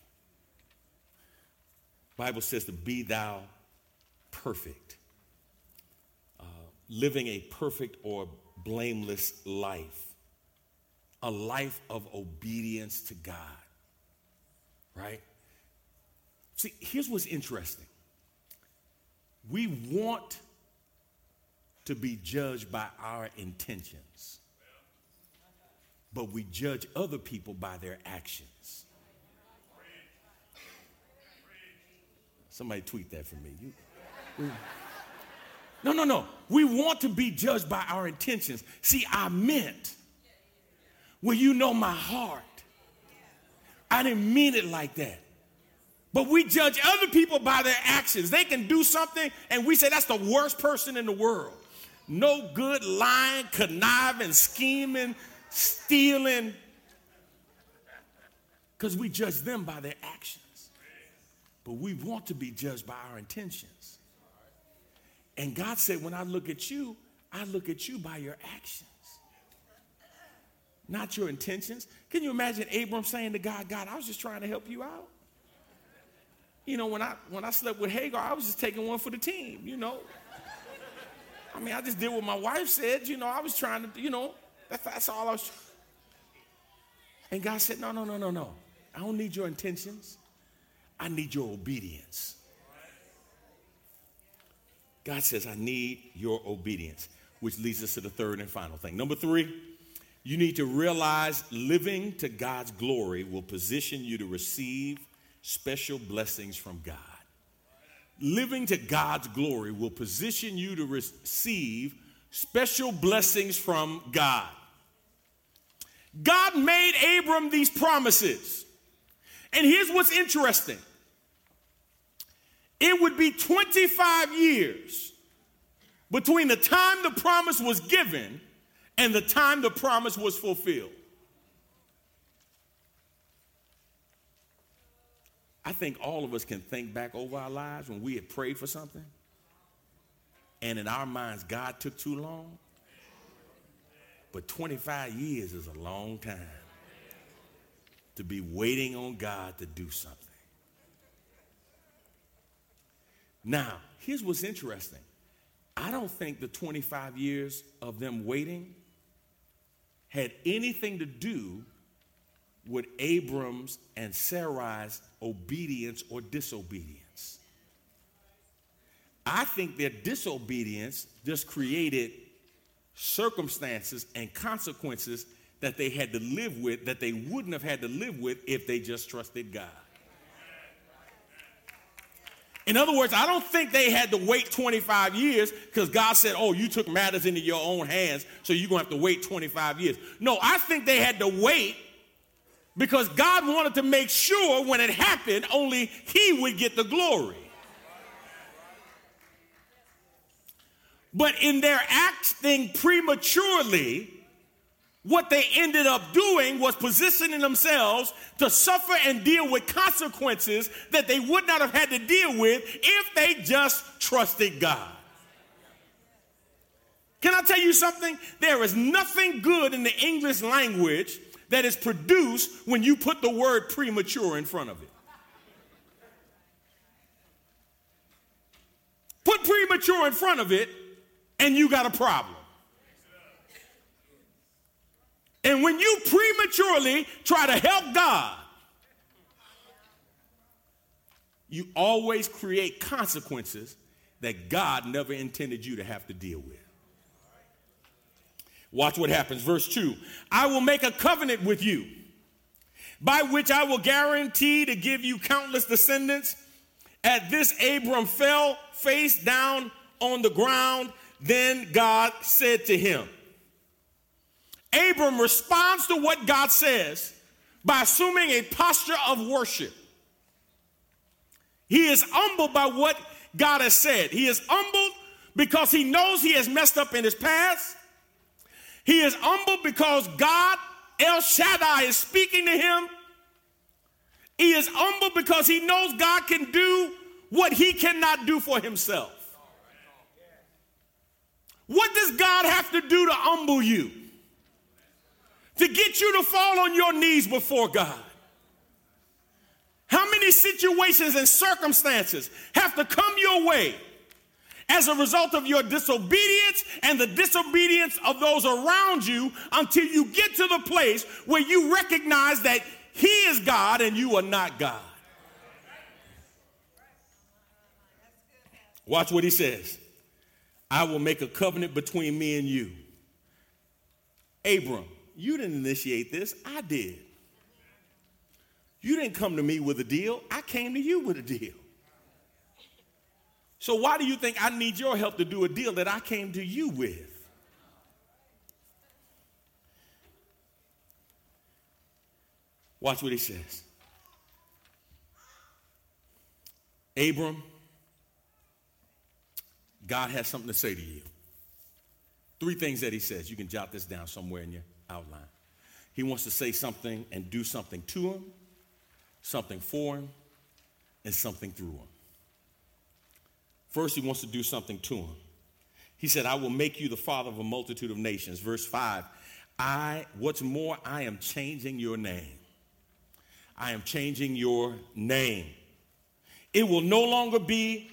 Bible says to be thou perfect. Uh, living a perfect or blameless life. A life of obedience to God. Right? See, here's what's interesting. We want to be judged by our intentions, but we judge other people by their actions. Somebody tweet that for me. You, no, no, no. We want to be judged by our intentions. See, I meant, well, you know my heart. I didn't mean it like that. But we judge other people by their actions. They can do something, and we say that's the worst person in the world. No good, lying, conniving, scheming, stealing. Because we judge them by their actions. But we want to be judged by our intentions. And God said, when I look at you, I look at you by your actions, not your intentions. Can you imagine Abram saying to God, God, I was just trying to help you out? you know, when I when I slept with Hagar, I was just taking one for the team, you know. I mean, I just did what my wife said, you know, I was trying to, you know, that's, that's all I was. And God said, No, no, no, no, no. I don't need your intentions. I need your obedience. God says, I need your obedience, which leads us to the third and final thing. Number three, you need to realize living to God's glory will position you to receive special blessings from God. Living to God's glory will position you to receive special blessings from God. God made Abram these promises. And here's what's interesting it would be 25 years between the time the promise was given and the time the promise was fulfilled. I think all of us can think back over our lives when we had prayed for something, and in our minds, God took too long. But 25 years is a long time to be waiting on God to do something. Now, here's what's interesting. I don't think the 25 years of them waiting had anything to do with Abram's and Sarai's obedience or disobedience. I think their disobedience just created circumstances and consequences that they had to live with that they wouldn't have had to live with if they just trusted God. In other words, I don't think they had to wait 25 years because God said, Oh, you took matters into your own hands, so you're going to have to wait 25 years. No, I think they had to wait because God wanted to make sure when it happened, only He would get the glory. But in their acting prematurely, what they ended up doing was positioning themselves to suffer and deal with consequences that they would not have had to deal with if they just trusted God. Can I tell you something? There is nothing good in the English language that is produced when you put the word premature in front of it. Put premature in front of it, and you got a problem. And when you prematurely try to help God, you always create consequences that God never intended you to have to deal with. Watch what happens. Verse 2 I will make a covenant with you. by which I will guarantee to give you countless descendants. At this, Abram fell face down on the ground. Then God said to him, Abram responds to what God says by assuming a posture of worship. He is humbled by what God has said. He is humbled because he knows he has messed up in his past. He is humbled because God, El Shaddai, is speaking to him. He is humbled because he knows God can do what he cannot do for himself. What does God have to do to humble you? To get you to fall on your knees before God? How many situations and circumstances have to come your way as a result of your disobedience and the disobedience of those around you until you get to the place where you recognize that He is God and you are not God? Watch what He says. I will make a covenant between me and you. Abram, you didn't initiate this, I did. You didn't come to me with a deal, I came to you with a deal. So, why do you think I need your help to do a deal that I came to you with? Watch what he says. Abram, God has something to say to you. Three things that he says. You can jot this down somewhere in your outline. He wants to say something and do something to him something for him, and something through him. First, he wants to do something to him. He said, I will make you the father of a multitude of nations. Verse 5 I, what's more, I am changing your name. I am changing your name. It will no longer be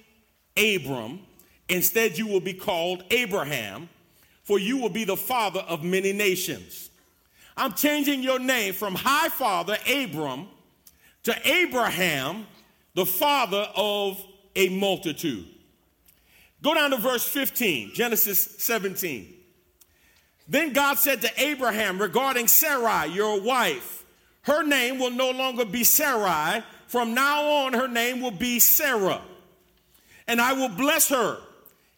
Abram. Instead, you will be called Abraham, for you will be the father of many nations. I'm changing your name from High Father Abram to Abraham, the father of a multitude. Go down to verse 15, Genesis 17. Then God said to Abraham regarding Sarai, your wife, her name will no longer be Sarai. From now on, her name will be Sarah. And I will bless her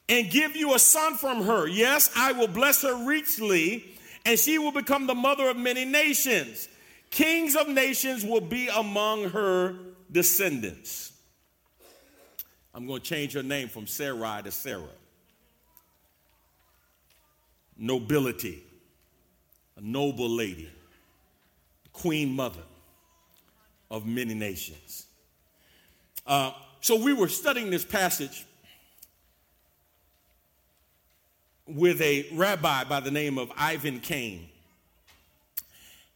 and give you a son from her. Yes, I will bless her richly, and she will become the mother of many nations. Kings of nations will be among her descendants. I'm going to change her name from Sarai to Sarah. Nobility, a noble lady, queen mother of many nations. Uh, so we were studying this passage with a rabbi by the name of Ivan Kane.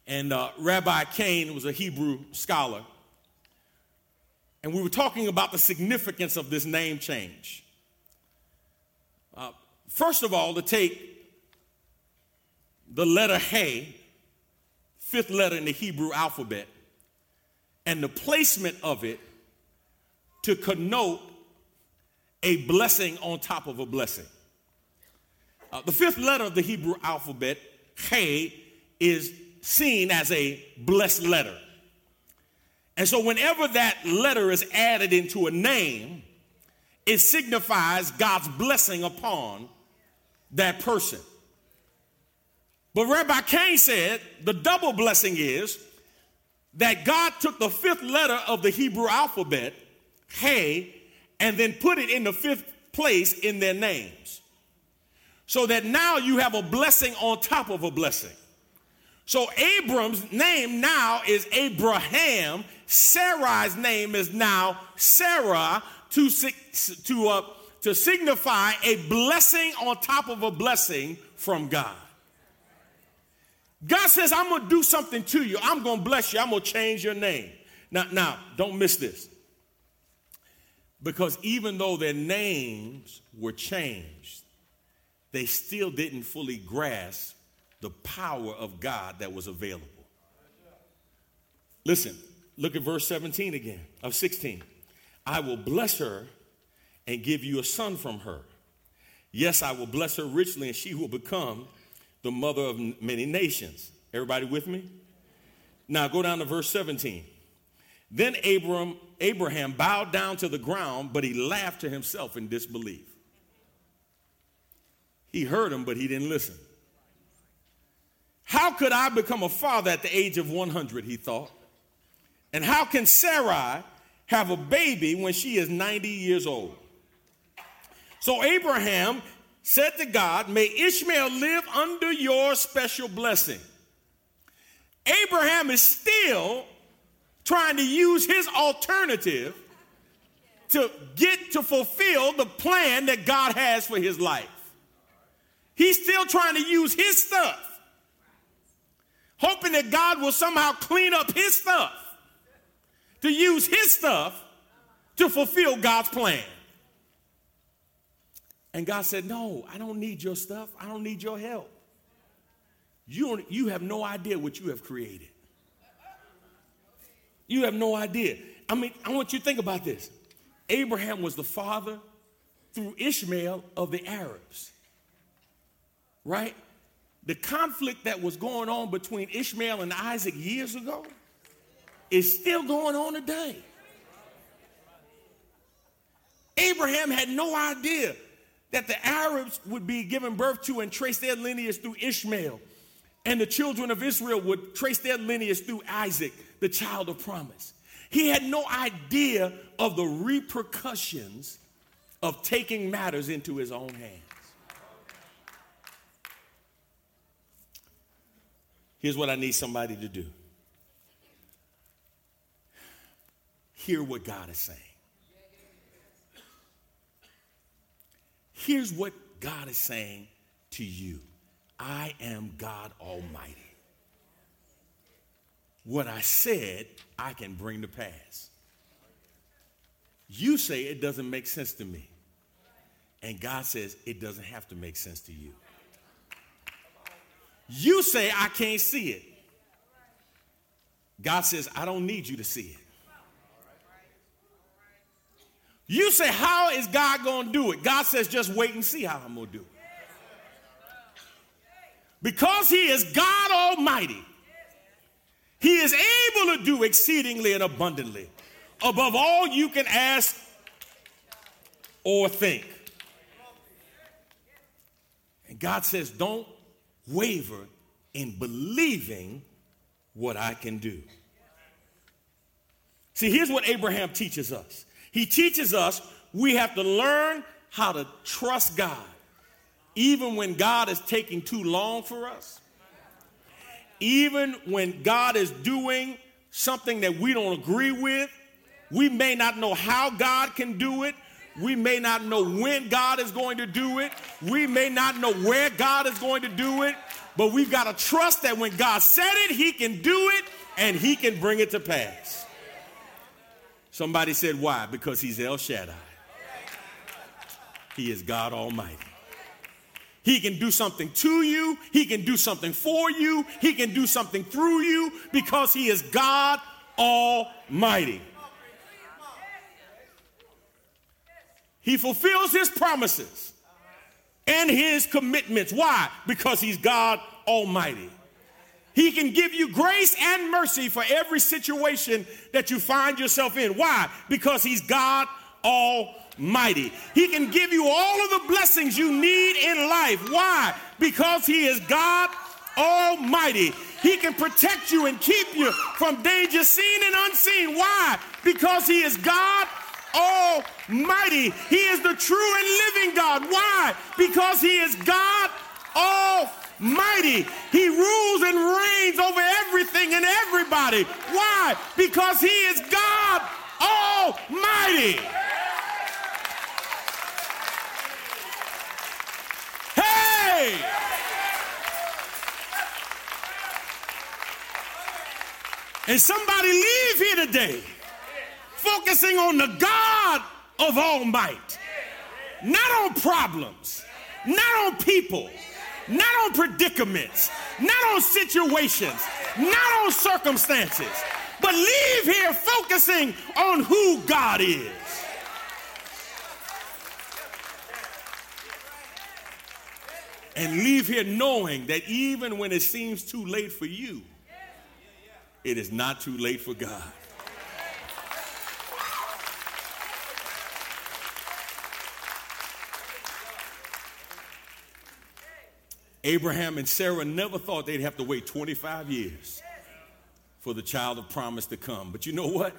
And uh, Rabbi Kane was a Hebrew scholar. And we were talking about the significance of this name change. Uh, first of all, to take the letter Hey, fifth letter in the Hebrew alphabet, and the placement of it to connote a blessing on top of a blessing. Uh, the fifth letter of the Hebrew alphabet, Hey, is seen as a blessed letter. And so, whenever that letter is added into a name, it signifies God's blessing upon that person. But Rabbi Kane said the double blessing is that God took the fifth letter of the Hebrew alphabet, Hey, and then put it in the fifth place in their names. So that now you have a blessing on top of a blessing. So Abram's name now is Abraham. Sarai's name is now Sarah to, to, uh, to signify a blessing on top of a blessing from God. God says, I'm going to do something to you. I'm going to bless you. I'm going to change your name. Now, now, don't miss this. Because even though their names were changed, they still didn't fully grasp the power of God that was available. Listen, look at verse 17 again, of 16. I will bless her and give you a son from her. Yes, I will bless her richly, and she will become the mother of many nations. Everybody with me? Now go down to verse 17. Then Abram, Abraham bowed down to the ground, but he laughed to himself in disbelief. He heard him, but he didn't listen. How could I become a father at the age of 100? He thought. And how can Sarai have a baby when she is 90 years old? So Abraham said to God, May Ishmael live under your special blessing. Abraham is still trying to use his alternative to get to fulfill the plan that God has for his life. He's still trying to use his stuff hoping that God will somehow clean up his stuff, to use his stuff to fulfill God's plan. And God said, No, I don't need your stuff. I don't need your help. You, you have no idea what you have created. You have no idea. I mean, I want you to think about this. Abraham was the father through Ishmael of the Arabs, right? the conflict that was going on between Ishmael and Isaac years ago is still going on today. Abraham had no idea that the Arabs would be given birth to and trace their lineage through Ishmael, and the children of Israel would trace their lineage through Isaac, the child of promise. He had no idea of the repercussions of taking matters into his own hands. Here's what I need somebody to do hear what God is saying. Here's what God is saying to you I am God Almighty. What I said, I can bring to pass. You say it doesn't make sense to me. And God says it doesn't have to make sense to you. You say, I can't see it. God says, I don't need you to see it. You say, How is God going to do it? God says, Just wait and see how I'm going to do it. Because He is God Almighty, He is able to do exceedingly and abundantly above all you can ask or think. And God says, Don't waver in believing what I can do. See, here's what Abraham teaches us he teaches us we have to learn how to trust God, even when God is taking too long for us, even when God is doing something that we don't agree with. We may not know how God can do it. We may not know when God is going to do it. We may not know where God is going to do it. But we've got to trust that when God said it, He can do it and He can bring it to pass. Somebody said, Why? Because He's El Shaddai. He is God Almighty. He can do something to you, He can do something for you, He can do something through you because He is God Almighty. He fulfills his promises and his commitments. Why? Because he's God Almighty. He can give you grace and mercy for every situation that you find yourself in. Why? Because he's God Almighty. He can give you all of the blessings you need in life. Why? Because he is God Almighty. He can protect you and keep you from danger seen and unseen. Why? Because he is God Almighty. He is the true and living God. Why? Because He is God Almighty. He rules and reigns over everything and everybody. Why? Because He is God Almighty. Hey! And somebody leave here today focusing on the God of all might, not on problems, not on people, not on predicaments, not on situations, not on circumstances, but leave here focusing on who God is. And leave here knowing that even when it seems too late for you, It is not too late for God. Abraham and Sarah never thought they'd have to wait 25 years for the child of promise to come. But you know what?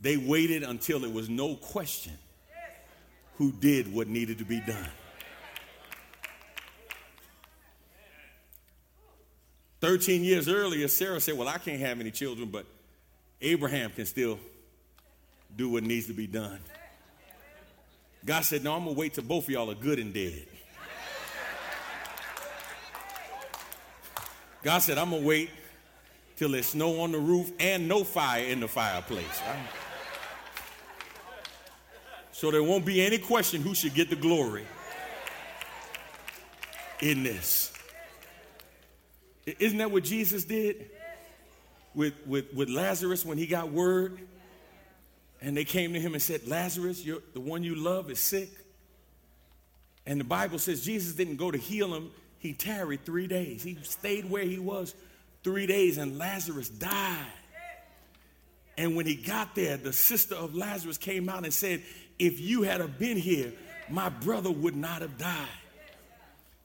They waited until there was no question who did what needed to be done. 13 years earlier, Sarah said, Well, I can't have any children, but Abraham can still do what needs to be done. God said, No, I'm going to wait till both of y'all are good and dead. God said, I'm going to wait till there's snow on the roof and no fire in the fireplace. So there won't be any question who should get the glory in this. Isn't that what Jesus did with, with, with Lazarus when he got word? And they came to him and said, Lazarus, the one you love, is sick. And the Bible says Jesus didn't go to heal him, he tarried three days. He stayed where he was three days, and Lazarus died. And when he got there, the sister of Lazarus came out and said, If you had been here, my brother would not have died.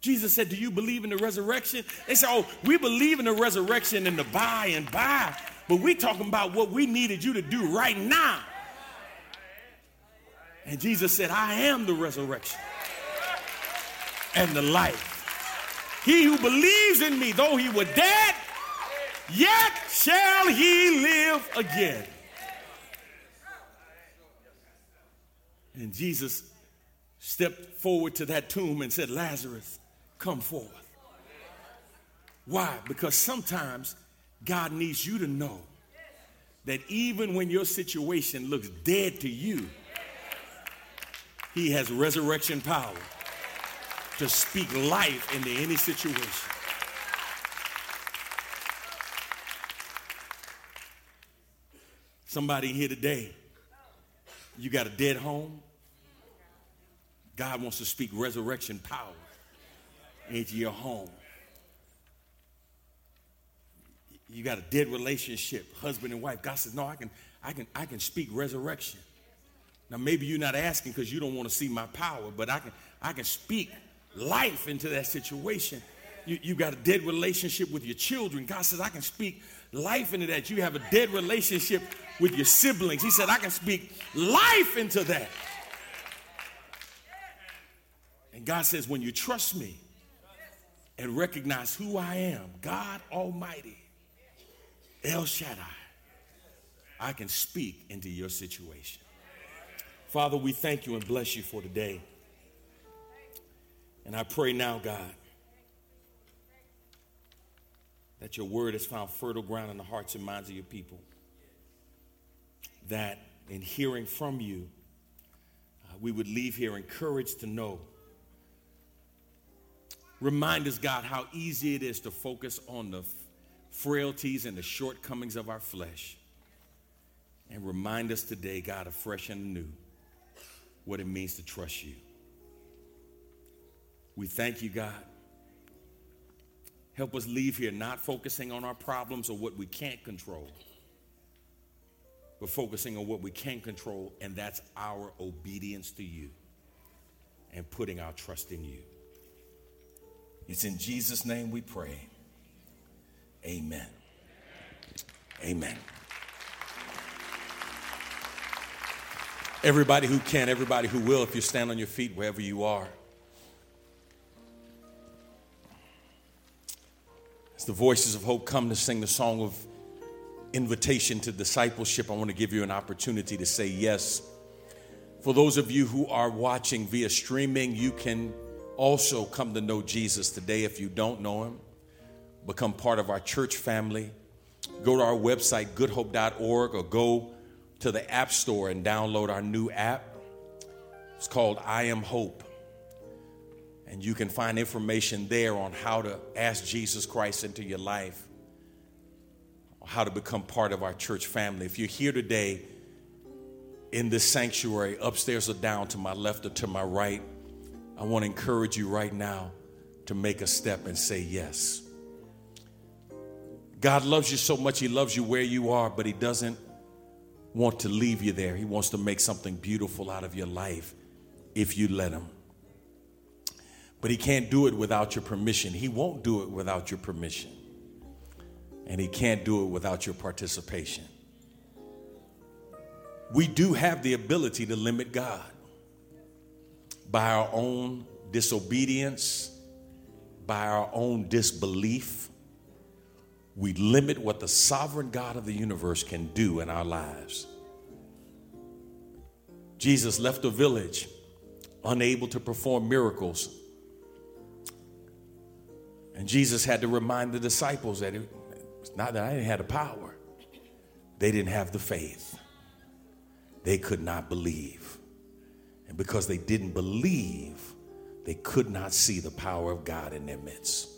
Jesus said, Do you believe in the resurrection? They said, Oh, we believe in the resurrection and the by and by, but we talking about what we needed you to do right now. And Jesus said, I am the resurrection and the life. He who believes in me, though he were dead, yet shall he live again. And Jesus stepped forward to that tomb and said, Lazarus, come forth. Why? Because sometimes God needs you to know that even when your situation looks dead to you, He has resurrection power to speak life into any situation. Somebody here today, you got a dead home. God wants to speak resurrection power into your home. You got a dead relationship, husband and wife. God says, No, I can, I can, I can speak resurrection. Now maybe you're not asking because you don't want to see my power, but I can, I can speak life into that situation. You, you got a dead relationship with your children. God says, I can speak life into that. You have a dead relationship with your siblings. He said, I can speak life into that. And God says, when you trust me and recognize who I am, God Almighty, El Shaddai, I can speak into your situation. Father, we thank you and bless you for today. And I pray now, God, that your word has found fertile ground in the hearts and minds of your people. That in hearing from you, uh, we would leave here encouraged to know. Remind us, God, how easy it is to focus on the frailties and the shortcomings of our flesh. And remind us today, God, afresh and anew, what it means to trust you. We thank you, God. Help us leave here not focusing on our problems or what we can't control, but focusing on what we can control, and that's our obedience to you and putting our trust in you. It's in Jesus' name we pray. Amen. Amen. Everybody who can, everybody who will, if you stand on your feet wherever you are. As the voices of hope come to sing the song of invitation to discipleship, I want to give you an opportunity to say yes. For those of you who are watching via streaming, you can also come to know Jesus today if you don't know him. Become part of our church family. Go to our website, goodhope.org, or go to the App Store and download our new app. It's called I Am Hope. And you can find information there on how to ask Jesus Christ into your life, how to become part of our church family. If you're here today in this sanctuary, upstairs or down, to my left or to my right, I want to encourage you right now to make a step and say yes. God loves you so much, He loves you where you are, but He doesn't want to leave you there. He wants to make something beautiful out of your life if you let Him. But He can't do it without your permission. He won't do it without your permission. And He can't do it without your participation. We do have the ability to limit God by our own disobedience, by our own disbelief. We limit what the sovereign God of the universe can do in our lives. Jesus left a village unable to perform miracles. And Jesus had to remind the disciples that it, it's not that I didn't have the power, they didn't have the faith. They could not believe. And because they didn't believe, they could not see the power of God in their midst.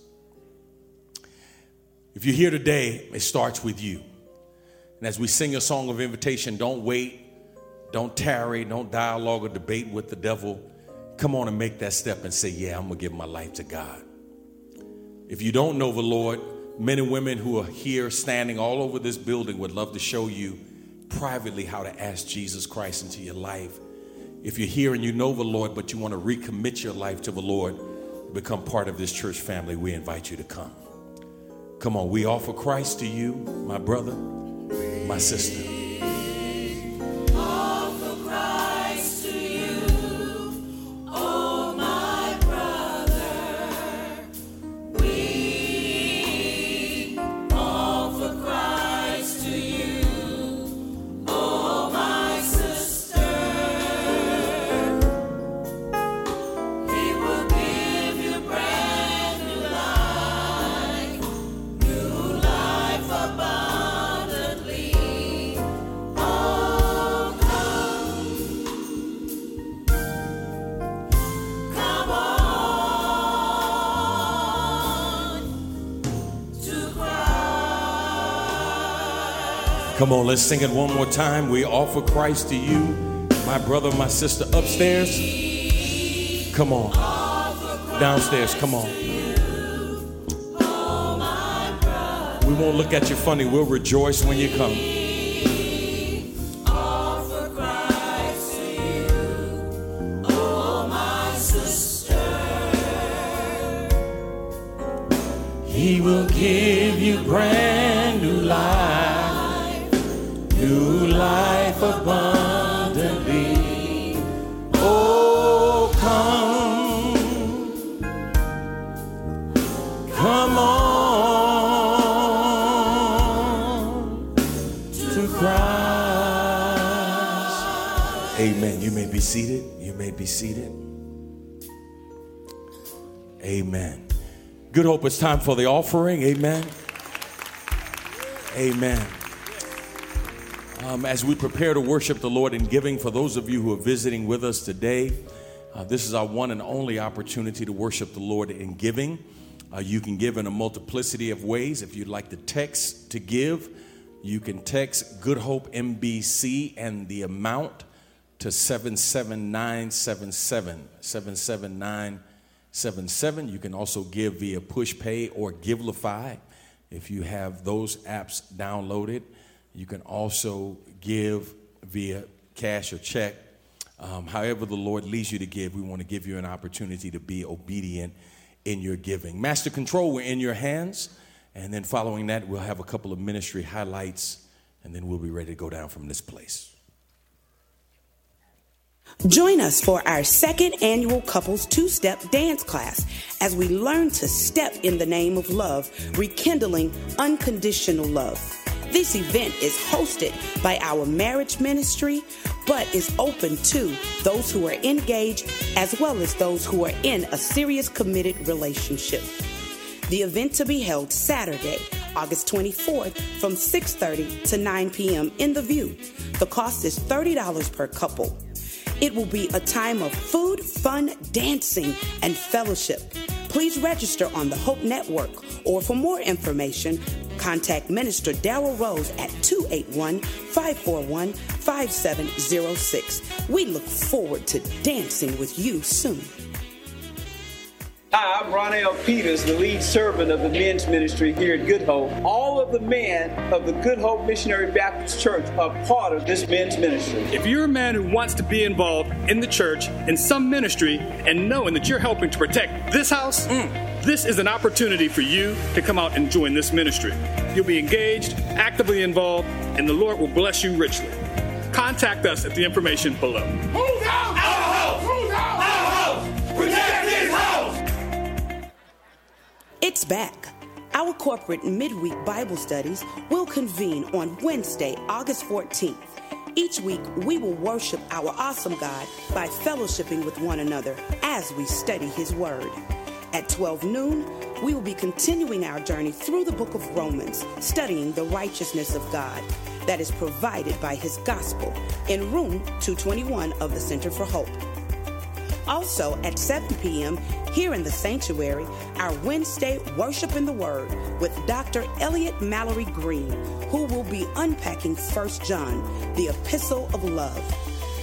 If you're here today, it starts with you. And as we sing a song of invitation, don't wait, don't tarry, don't dialogue or debate with the devil. Come on and make that step and say, Yeah, I'm gonna give my life to God. If you don't know the Lord, men and women who are here standing all over this building would love to show you privately how to ask Jesus Christ into your life. If you're here and you know the Lord, but you want to recommit your life to the Lord, become part of this church family, we invite you to come. Come on, we offer Christ to you, my brother, my sister. Come on, let's sing it one more time. We offer Christ to you, my brother, my sister upstairs. Come on. Downstairs, come on. We won't look at you funny. We'll rejoice when you come. Good hope it's time for the offering. Amen. Amen. Um, as we prepare to worship the Lord in giving, for those of you who are visiting with us today, uh, this is our one and only opportunity to worship the Lord in giving. Uh, you can give in a multiplicity of ways. If you'd like to text to give, you can text Good Hope MBC and the amount to 77977. 77977. You can also give via PushPay or Givelify. If you have those apps downloaded, you can also give via cash or check. Um, however, the Lord leads you to give, we want to give you an opportunity to be obedient in your giving. Master control, we're in your hands. And then following that, we'll have a couple of ministry highlights, and then we'll be ready to go down from this place. Join us for our second annual Couples Two Step Dance Class as we learn to step in the name of love, rekindling unconditional love. This event is hosted by our marriage ministry, but is open to those who are engaged as well as those who are in a serious committed relationship. The event to be held Saturday, August 24th from 6:30 to 9 p.m. in the View. The cost is $30 per couple. It will be a time of food, fun, dancing, and fellowship. Please register on the Hope Network, or for more information, contact Minister Daryl Rose at 281 541 5706. We look forward to dancing with you soon. Hi, I'm Ron L. Peters, the lead servant of the men's ministry here at Good Hope. All of the men of the Good Hope Missionary Baptist Church are part of this men's ministry. If you're a man who wants to be involved in the church, in some ministry, and knowing that you're helping to protect this house, mm. this is an opportunity for you to come out and join this ministry. You'll be engaged, actively involved, and the Lord will bless you richly. Contact us at the information below. It's back. Our corporate midweek Bible studies will convene on Wednesday, August 14th. Each week, we will worship our awesome God by fellowshipping with one another as we study His Word. At 12 noon, we will be continuing our journey through the book of Romans, studying the righteousness of God that is provided by His gospel in room 221 of the Center for Hope. Also at 7 p.m., here in the sanctuary, our Wednesday Worship in the Word with Dr. Elliot Mallory Green, who will be unpacking 1 John, the epistle of love.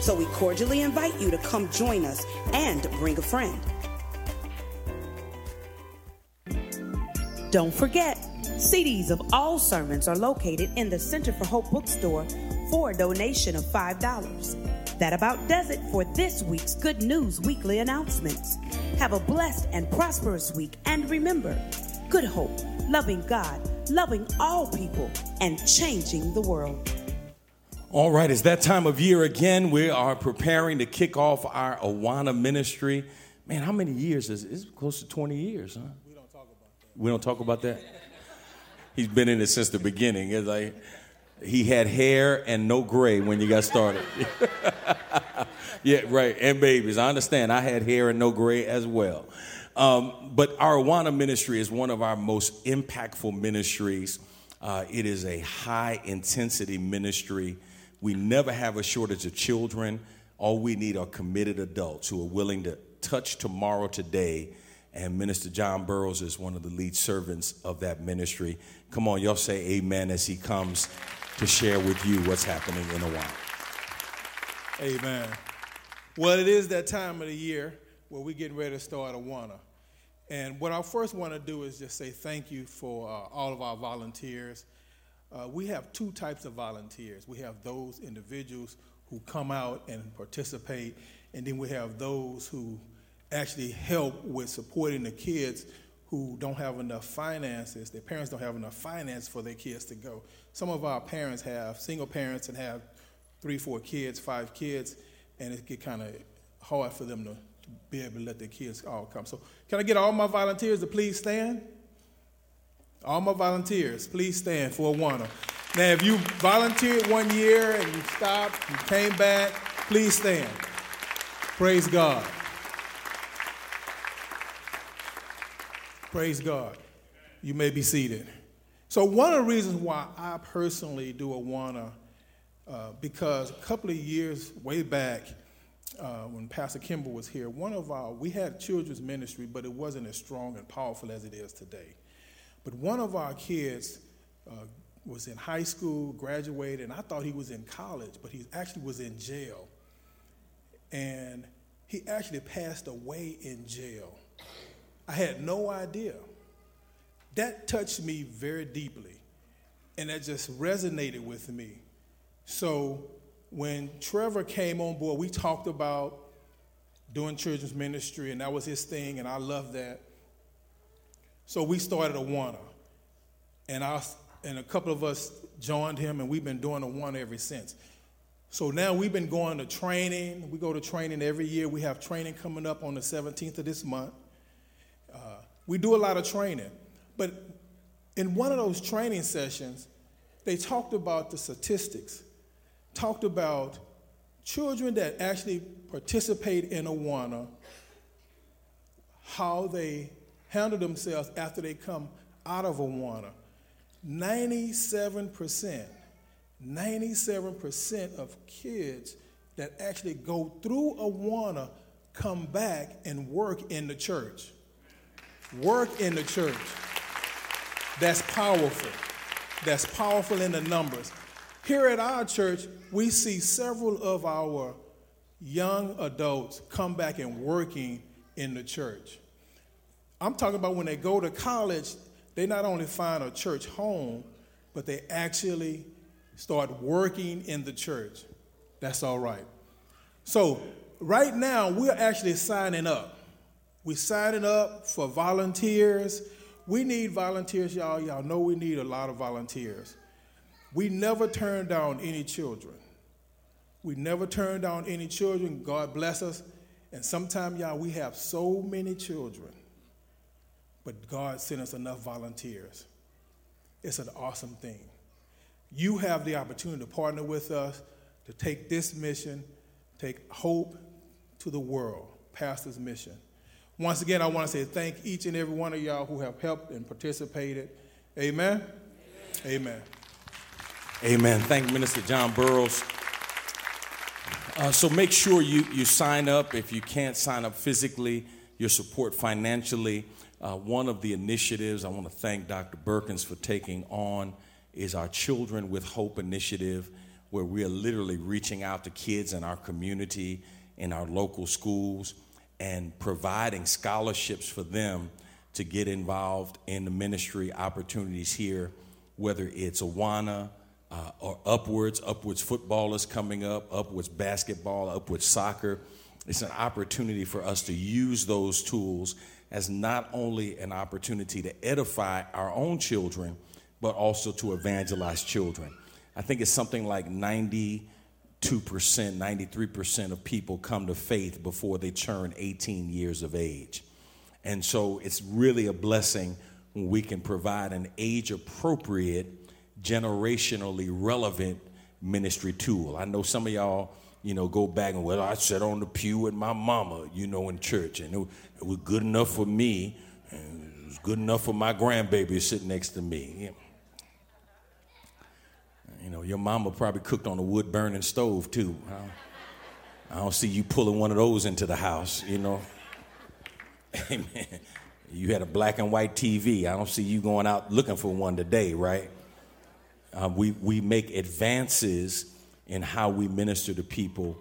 So we cordially invite you to come join us and bring a friend. Don't forget, CDs of all sermons are located in the Center for Hope bookstore for a donation of $5. That about does it for this week's Good News Weekly announcements. Have a blessed and prosperous week, and remember good hope, loving God, loving all people, and changing the world. All right, it's that time of year again. We are preparing to kick off our Awana ministry. Man, how many years is it? It's close to 20 years, huh? We don't talk about that. We don't talk about that? He's been in it since the beginning. It's like he had hair and no gray when you got started. yeah, right. And babies. I understand. I had hair and no gray as well. Um, but our Awana ministry is one of our most impactful ministries. Uh, it is a high intensity ministry. We never have a shortage of children. All we need are committed adults who are willing to touch tomorrow today. And Minister John Burroughs is one of the lead servants of that ministry. Come on, y'all say amen as he comes to share with you what's happening in Awana. Amen. Well, it is that time of the year where we're getting ready to start Awana. And what I first want to do is just say thank you for uh, all of our volunteers. Uh, we have two types of volunteers. We have those individuals who come out and participate, and then we have those who actually help with supporting the kids who don't have enough finances, their parents don't have enough finance for their kids to go. Some of our parents have single parents and have three, four kids, five kids, and it get kind of hard for them to, to be able to let their kids all come. So, can I get all my volunteers to please stand? All my volunteers, please stand for Awana. Now, if you volunteered one year and you stopped, you came back, please stand. Praise God. Praise God. You may be seated. So, one of the reasons why I personally do Awana, uh, because a couple of years way back, uh, when Pastor Kimball was here, one of our, we had children's ministry, but it wasn't as strong and powerful as it is today. But one of our kids uh, was in high school, graduated, and I thought he was in college, but he actually was in jail. And he actually passed away in jail. I had no idea. That touched me very deeply, and that just resonated with me. So when Trevor came on board, we talked about doing children's ministry, and that was his thing, and I love that. So we started Awana, and I and a couple of us joined him, and we've been doing Awana ever since. So now we've been going to training. We go to training every year. We have training coming up on the 17th of this month. Uh, we do a lot of training. But in one of those training sessions, they talked about the statistics, talked about children that actually participate in Awana, how they handle themselves after they come out of Awana. 97%, 97% of kids that actually go through Awana come back and work in the church work in the church. That's powerful. That's powerful in the numbers. Here at our church, we see several of our young adults come back and working in the church. I'm talking about when they go to college, they not only find a church home, but they actually start working in the church. That's all right. So, right now, we're actually signing up. We're signing up for volunteers. We need volunteers, y'all. Y'all know we need a lot of volunteers. We never turn down any children. We never turn down any children. God bless us. And sometimes, y'all, we have so many children, but God sent us enough volunteers. It's an awesome thing. You have the opportunity to partner with us to take this mission, take hope to the world, Pastor's mission. Once again, I want to say thank each and every one of y'all who have helped and participated. Amen. Amen. Amen. Thank Minister John Burroughs. Uh, so make sure you, you sign up. If you can't sign up physically, your support financially. Uh, one of the initiatives I want to thank Dr. Perkins for taking on is our Children with Hope initiative, where we are literally reaching out to kids in our community, in our local schools, and providing scholarships for them to get involved in the ministry opportunities here, whether it's Awana, uh, or upwards. Upwards football is coming up, upwards basketball, upwards soccer. It's an opportunity for us to use those tools as not only an opportunity to edify our own children, but also to evangelize children. I think it's something like 92%, 93% of people come to faith before they turn 18 years of age. And so it's really a blessing when we can provide an age appropriate generationally relevant ministry tool. I know some of y'all, you know, go back and, well, I sat on the pew with my mama, you know, in church, and it, it was good enough for me, and it was good enough for my grandbaby sitting next to me. You know, your mama probably cooked on a wood burning stove, too. I don't, I don't see you pulling one of those into the house, you know. Amen. You had a black and white TV. I don't see you going out looking for one today, right? Uh, we, we make advances in how we minister to people.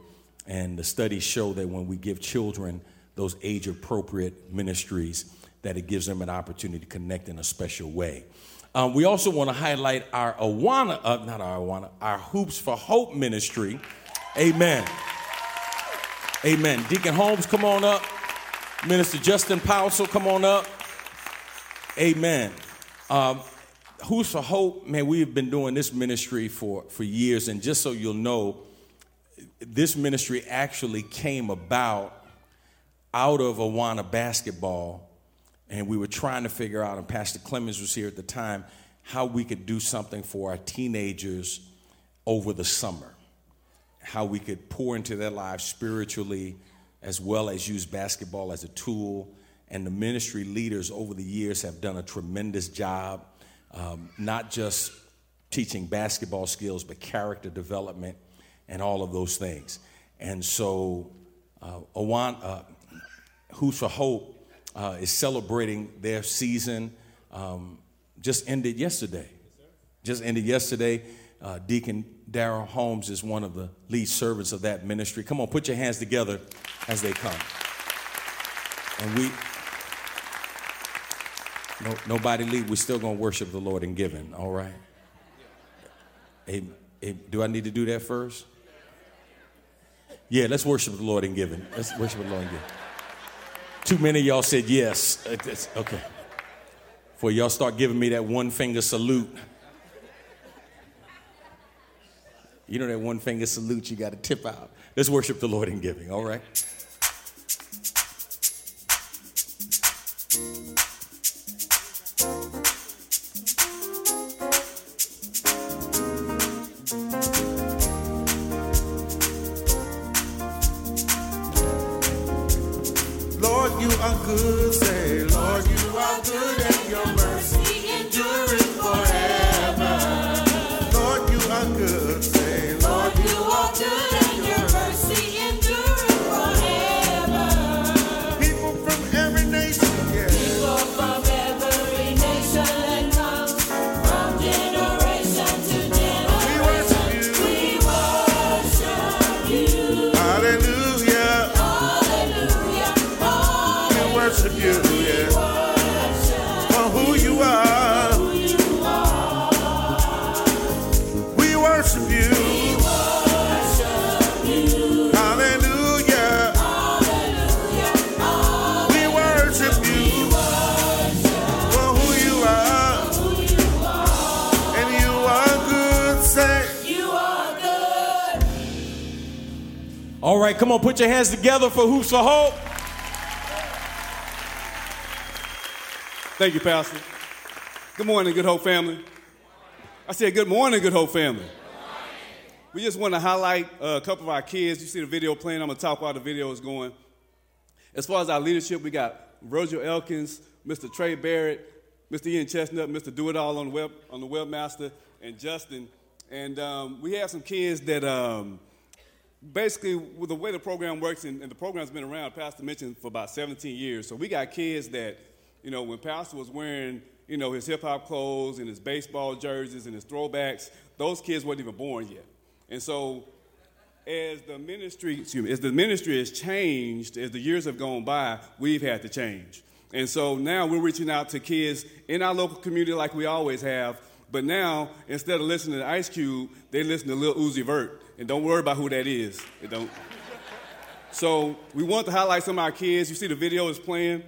And the studies show that when we give children those age appropriate ministries, that it gives them an opportunity to connect in a special way. Um, we also want to highlight our Awana, uh, not our Awana, our Hoops for Hope ministry. Amen. Amen. Deacon Holmes, come on up. Minister Justin Powell, come on up. Amen. Um, Hoops for Hope, man, we've been doing this ministry for, for years. And just so you'll know, this ministry actually came about out of Awana basketball. And we were trying to figure out, and Pastor Clemens was here at the time, how we could do something for our teenagers over the summer. How we could pour into their lives spiritually, as well as use basketball as a tool. And the ministry leaders over the years have done a tremendous job um, not just teaching basketball skills, but character development and all of those things. And so, uh, Awan, uh, Hoops for Hope uh, is celebrating their season. Um, just ended yesterday. Just ended yesterday. Uh, Deacon Darrell Holmes is one of the lead servants of that ministry. Come on, put your hands together as they come. And we, no, nobody leave. We're still going to worship the Lord in giving, all right? Hey, hey, do I need to do that first? Yeah, let's worship the Lord in giving. Let's worship the Lord in giving. Too many of y'all said yes. Okay. For y'all start giving me that one finger salute. You know that one finger salute you got to tip out. Let's worship the Lord in giving, all right? Right, come on, put your hands together for Hoops for Hope. Thank you, Pastor. Good morning, Good Hope family. I said, Good morning, Good Hope family. We just want to highlight a couple of our kids. You see the video playing. I'm going to talk while the video is going. As far as our leadership, we got Virgil Elkins, Mr. Trey Barrett, Mr. Ian Chestnut, Mr. Do It All on the web on the webmaster, and Justin. And um, we have some kids that um, basically, with the way the program works, and, and the program's been around, Pastor mentioned, for about 17 years. So we got kids that, you know, when Pastor was wearing, you know, his hip hop clothes and his baseball jerseys and his throwbacks, those kids weren't even born yet. And so as the ministry, excuse me, as the ministry has changed, as the years have gone by, we've had to change. And so now we're reaching out to kids in our local community like we always have. But now, instead of listening to Ice Cube, they listen to Lil Uzi Vert. And don't worry about who that is. It don't. So we want to highlight some of our kids. You see the video is playing.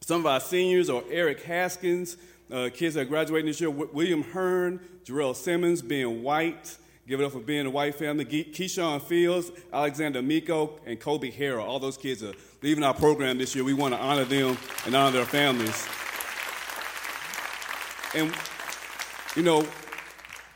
Some of our seniors are Eric Haskins, uh, kids that are graduating this year, Wi- William Hearn, Jarrell Simmons, Ben White, give it up for being a white family, Ge- Keyshawn Fields, Alexander Miko, and Kobe Harrell. All those kids are leaving our program this year. We want to honor them and honor their families. And, you know,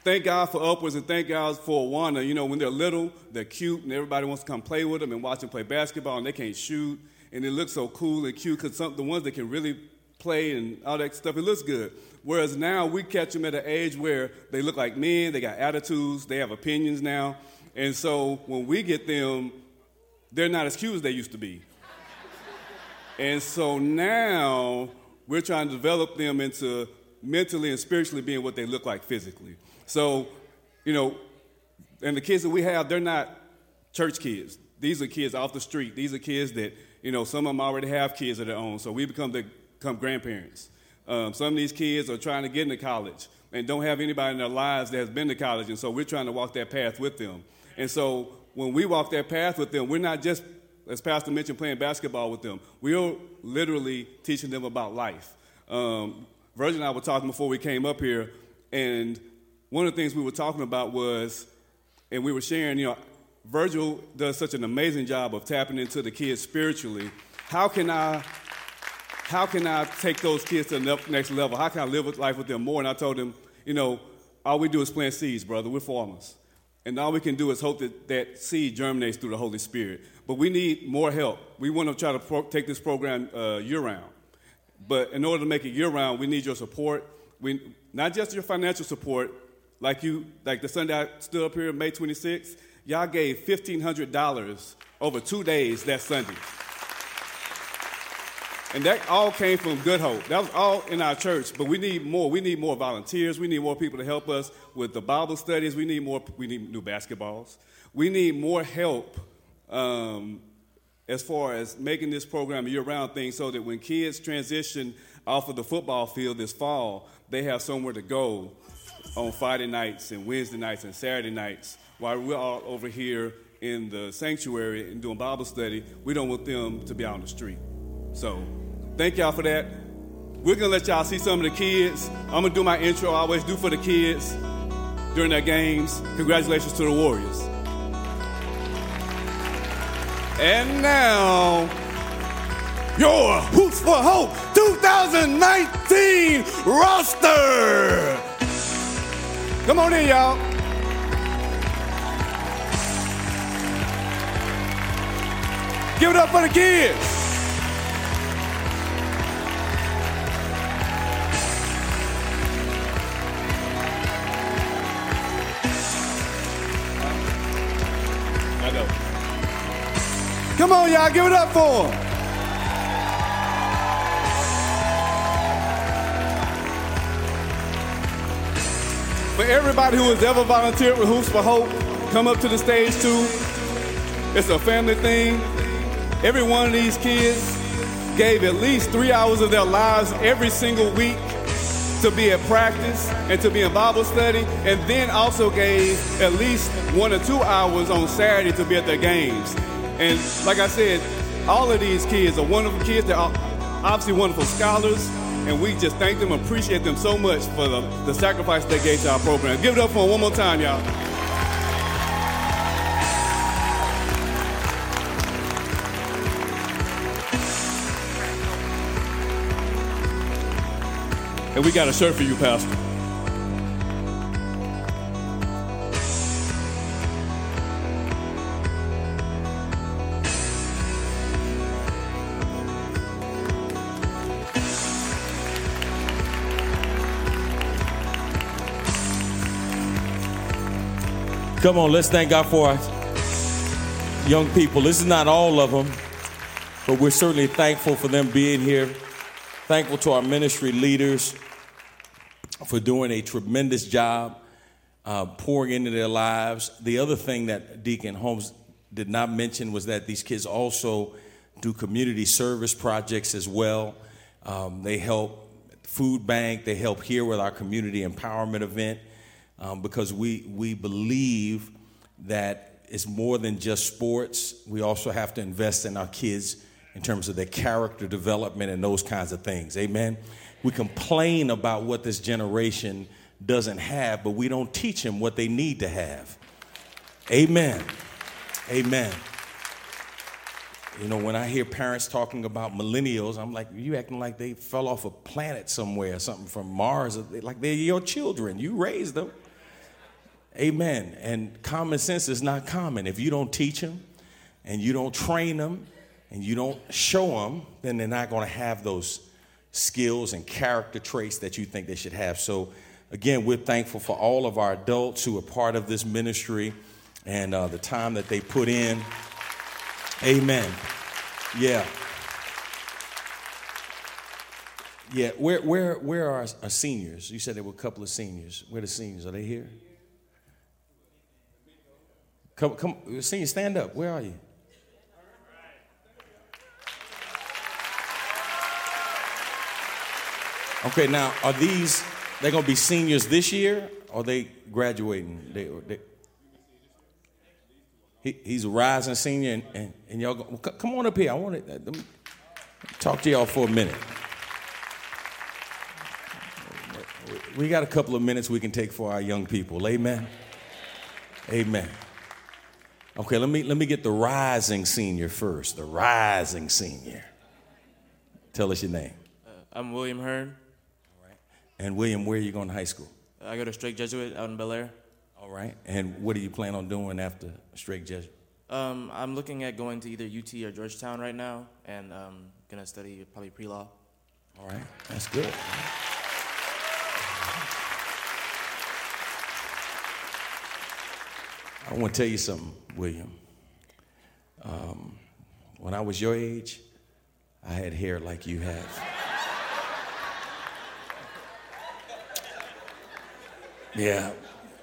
thank God for Upwards and thank God for Awana. You know, when they're little, they're cute and everybody wants to come play with them and watch them play basketball and they can't shoot. And it looks so cool and cute because the ones that can really play and all that stuff, it looks good. Whereas now we catch them at an age where they look like men, they got attitudes, they have opinions now. And so when we get them, they're not as cute as they used to be. And so now we're trying to develop them into mentally and spiritually being what they look like physically. So, you know, and the kids that we have, they're not church kids. These are kids off the street. These are kids that, you know, some of them already have kids of their own. So we become the become grandparents. Um, some of these kids are trying to get into college and don't have anybody in their lives that has been to college. And so we're trying to walk that path with them. And so when we walk that path with them, we're not just, as Pastor mentioned, playing basketball with them. We're literally teaching them about life. Um, Virgil and I were talking before we came up here, and one of the things we were talking about was, and we were sharing, you know, Virgil does such an amazing job of tapping into the kids spiritually. How can I how can I take those kids to the next level? How can I live life with them more? And I told him, you know, all we do is plant seeds, brother. We're farmers. And all we can do is hope that that seed germinates through the Holy Spirit. But we need more help. We want to try to pro- take this program uh, year round. But in order to make it year round, we need your support. We, not just your financial support, like you, like the Sunday I stood up here May 26th, y'all gave $1,500 over two days that Sunday. And that all came from Good Hope. That was all in our church, but we need more. We need more volunteers. We need more people to help us with the Bible studies. We need more. We need new basketballs. We need more help um, as far as making this program a year-round thing, so that when kids transition off of the football field this fall, they have somewhere to go on Friday nights and Wednesday nights and Saturday nights while we're all over here in the sanctuary and doing Bible study. We don't want them to be out on the street. So, thank y'all for that. We're gonna let y'all see some of the kids. I'm gonna do my intro I always do for the kids during their games. Congratulations to the Warriors. And now, your Hoops for Hope 2019 roster. Come on in, y'all. Give it up for the kids. Come on, y'all, give it up for them. For everybody who has ever volunteered with Hoops for Hope, come up to the stage too. It's a family thing. Every one of these kids gave at least three hours of their lives every single week to be at practice and to be in Bible study, and then also gave at least one or two hours on Saturday to be at their games. And like I said, all of these kids are wonderful kids. They're obviously wonderful scholars, and we just thank them, appreciate them so much for the, the sacrifice they gave to our program. Give it up for them one more time, y'all. And we got a shirt for you, Pastor. Come on, let's thank God for our young people. This is not all of them, but we're certainly thankful for them being here. Thankful to our ministry leaders for doing a tremendous job uh, pouring into their lives. The other thing that Deacon Holmes did not mention was that these kids also do community service projects as well. Um, they help food bank, they help here with our community empowerment event um, because we, we believe that it's more than just sports. We also have to invest in our kids in terms of their character development and those kinds of things. Amen. We complain about what this generation doesn't have, but we don't teach them what they need to have. Amen. Amen. You know, when I hear parents talking about millennials, I'm like, you acting like they fell off a planet somewhere, or something from Mars, like they're your children. You raised them. Amen. And common sense is not common. If you don't teach them and you don't train them and you don't show them, then they're not going to have those skills and character traits that you think they should have. So, again, we're thankful for all of our adults who are part of this ministry and uh, the time that they put in. Amen. Yeah. Yeah, where, where, where are our seniors? You said there were a couple of seniors. Where are the seniors? Are they here? Come, come, senior, stand up. Where are you? Okay, now are these they're gonna be seniors this year, or they graduating? They, they he, he's a rising senior, and, and, and y'all go, come on up here. I want to uh, talk to y'all for a minute. We got a couple of minutes we can take for our young people. Amen. Amen. Okay, let me let me get the rising senior first. The rising senior. Tell us your name. Uh, I'm William Hearn. All right. And William, where are you going to high school? I go to Strake Jesuit out in Bellaire. All right. And what do you plan on doing after Strake Jesuit? Um, I'm looking at going to either UT or Georgetown right now, and I'm um, gonna study probably pre-law. All right, that's good. I want to tell you something, William. Um, when I was your age, I had hair like you have. yeah,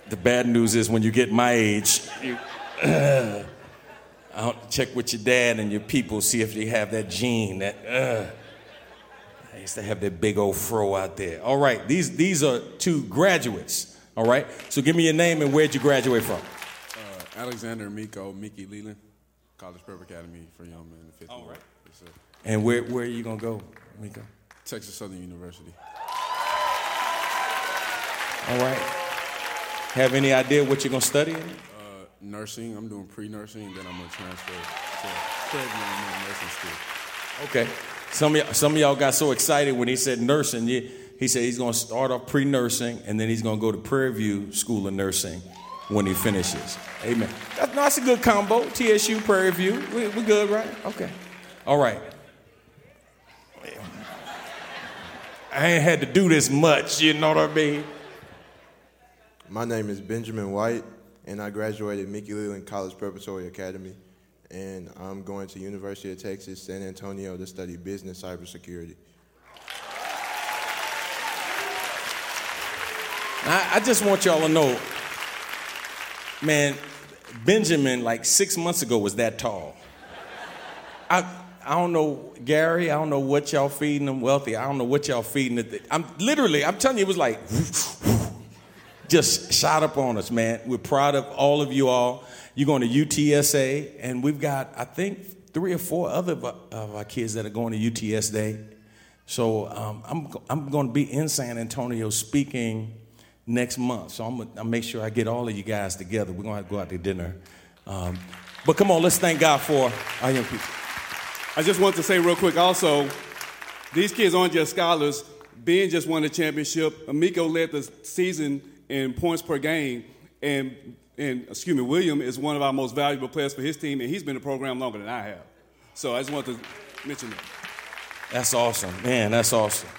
the bad news is when you get my age, you, uh, I'll check with your dad and your people, see if they have that gene, that, uh, I used to have that big old fro out there. All right, these, these are two graduates, all right? So give me your name and where'd you graduate from? Alexander Miko, Mickey Leland, College Prep Academy for Young Men. Fifth All right. Yes, and where, where are you going to go, Miko? Texas Southern University. All right. Have any idea what you're going to study? Uh, nursing. I'm doing pre-nursing, then I'm going to transfer to Fredman Nursing School. Okay. Some of, y'all, some of y'all got so excited when he said nursing. He said he's going to start off pre-nursing, and then he's going to go to Prairie View School of Nursing when he finishes. Amen. That's, that's a good combo. TSU, Prairie View. We, we good, right? Okay. All right. I ain't had to do this much, you know what I mean? My name is Benjamin White, and I graduated Mickey Leland College Preparatory Academy, and I'm going to University of Texas, San Antonio to study business cybersecurity. I, I just want y'all to know man, Benjamin, like six months ago, was that tall. I, I don't know, Gary. I don't know what y'all feeding them. Wealthy. I don't know what y'all feeding it. I'm literally. I'm telling you, it was like just shot up on us, man. We're proud of all of you all. You're going to UTSA, and we've got, I think, three or four other of our kids that are going to UTSA. So um, I'm I'm going to be in San Antonio speaking next month. So I'm gonna make sure I get all of you guys together. We're gonna have to go out to dinner. Um, but come on, let's thank God for our young people. I just want to say real quick also, these kids aren't just scholars. Ben just won the championship. Amico led the season in points per game. And, and excuse me, William is one of our most valuable players for his team, and he's been in the program longer than I have. So I just want to mention that. That's awesome. Man, that's awesome.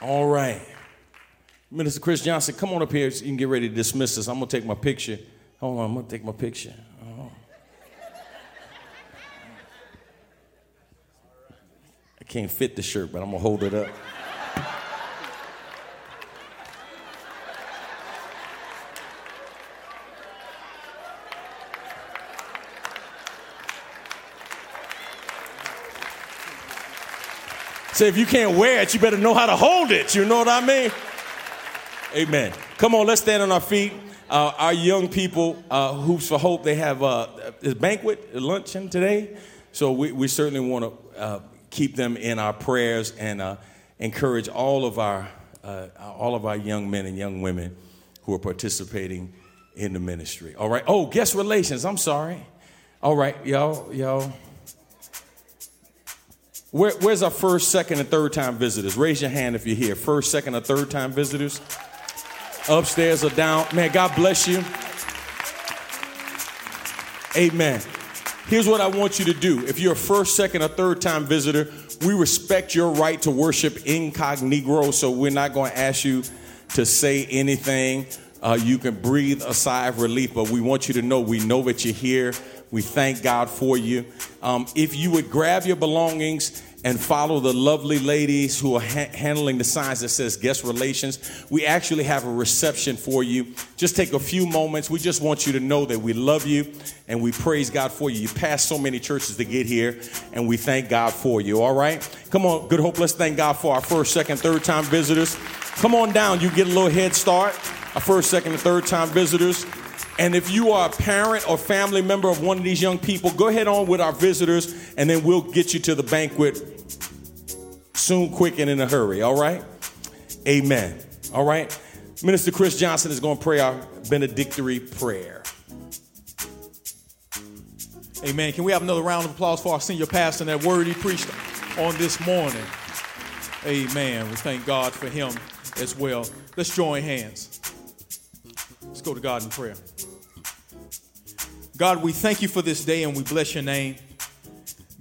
All right. Minister Chris Johnson, come on up here so you can get ready to dismiss us. I'm going to take my picture. Hold on, I'm going to take my picture. Oh. I can't fit the shirt, but I'm going to hold it up. Say, if you can't wear it, you better know how to hold it. You know what I mean? Amen. Come on, let's stand on our feet. Uh, our young people, uh, Hoops for Hope, they have uh, a banquet, a luncheon today. So we, we certainly want to uh, keep them in our prayers and uh, encourage all of our uh, all of our young men and young women who are participating in the ministry. All right. Oh, guest relations. I'm sorry. All right, y'all, y'all. Where, where's our first, second, and third time visitors? Raise your hand if you're here. First, second, or third time visitors upstairs or down. Man, God bless you. Amen. Here's what I want you to do. If you're a first, second, or third time visitor, we respect your right to worship incognito, so we're not going to ask you to say anything. Uh, you can breathe a sigh of relief, but we want you to know we know that you're here. We thank God for you. Um, if you would grab your belongings and follow the lovely ladies who are ha- handling the signs that says guest relations. We actually have a reception for you. Just take a few moments. We just want you to know that we love you and we praise God for you. You passed so many churches to get here and we thank God for you. All right? Come on, Good Hope. Let's thank God for our first, second, third time visitors. Come on down. You get a little head start. Our first, second, and third time visitors. And if you are a parent or family member of one of these young people, go ahead on with our visitors and then we'll get you to the banquet soon, quick, and in a hurry. All right? Amen. All right? Minister Chris Johnson is going to pray our benedictory prayer. Amen. Can we have another round of applause for our senior pastor and that word he preached on this morning? Amen. We thank God for him as well. Let's join hands. Let's go to God in prayer. God, we thank you for this day and we bless your name.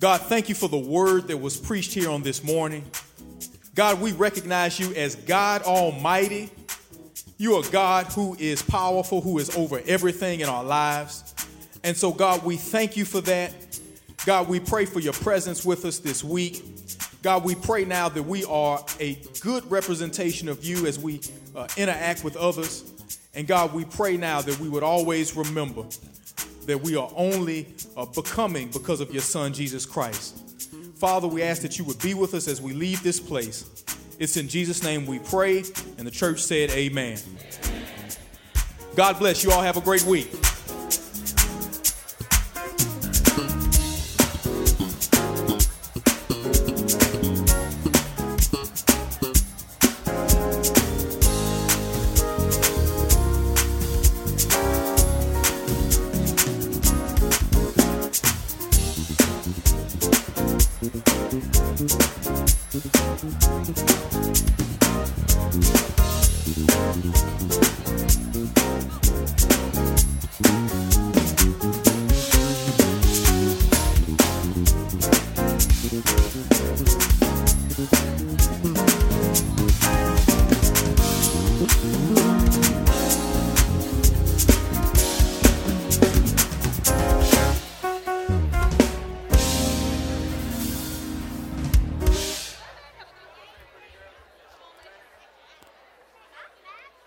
God, thank you for the word that was preached here on this morning. God, we recognize you as God Almighty. You are God who is powerful, who is over everything in our lives. And so, God, we thank you for that. God, we pray for your presence with us this week. God, we pray now that we are a good representation of you as we uh, interact with others. And God, we pray now that we would always remember that we are only uh, becoming because of your Son, Jesus Christ. Father, we ask that you would be with us as we leave this place. It's in Jesus' name we pray, and the church said, Amen. God bless you all. Have a great week.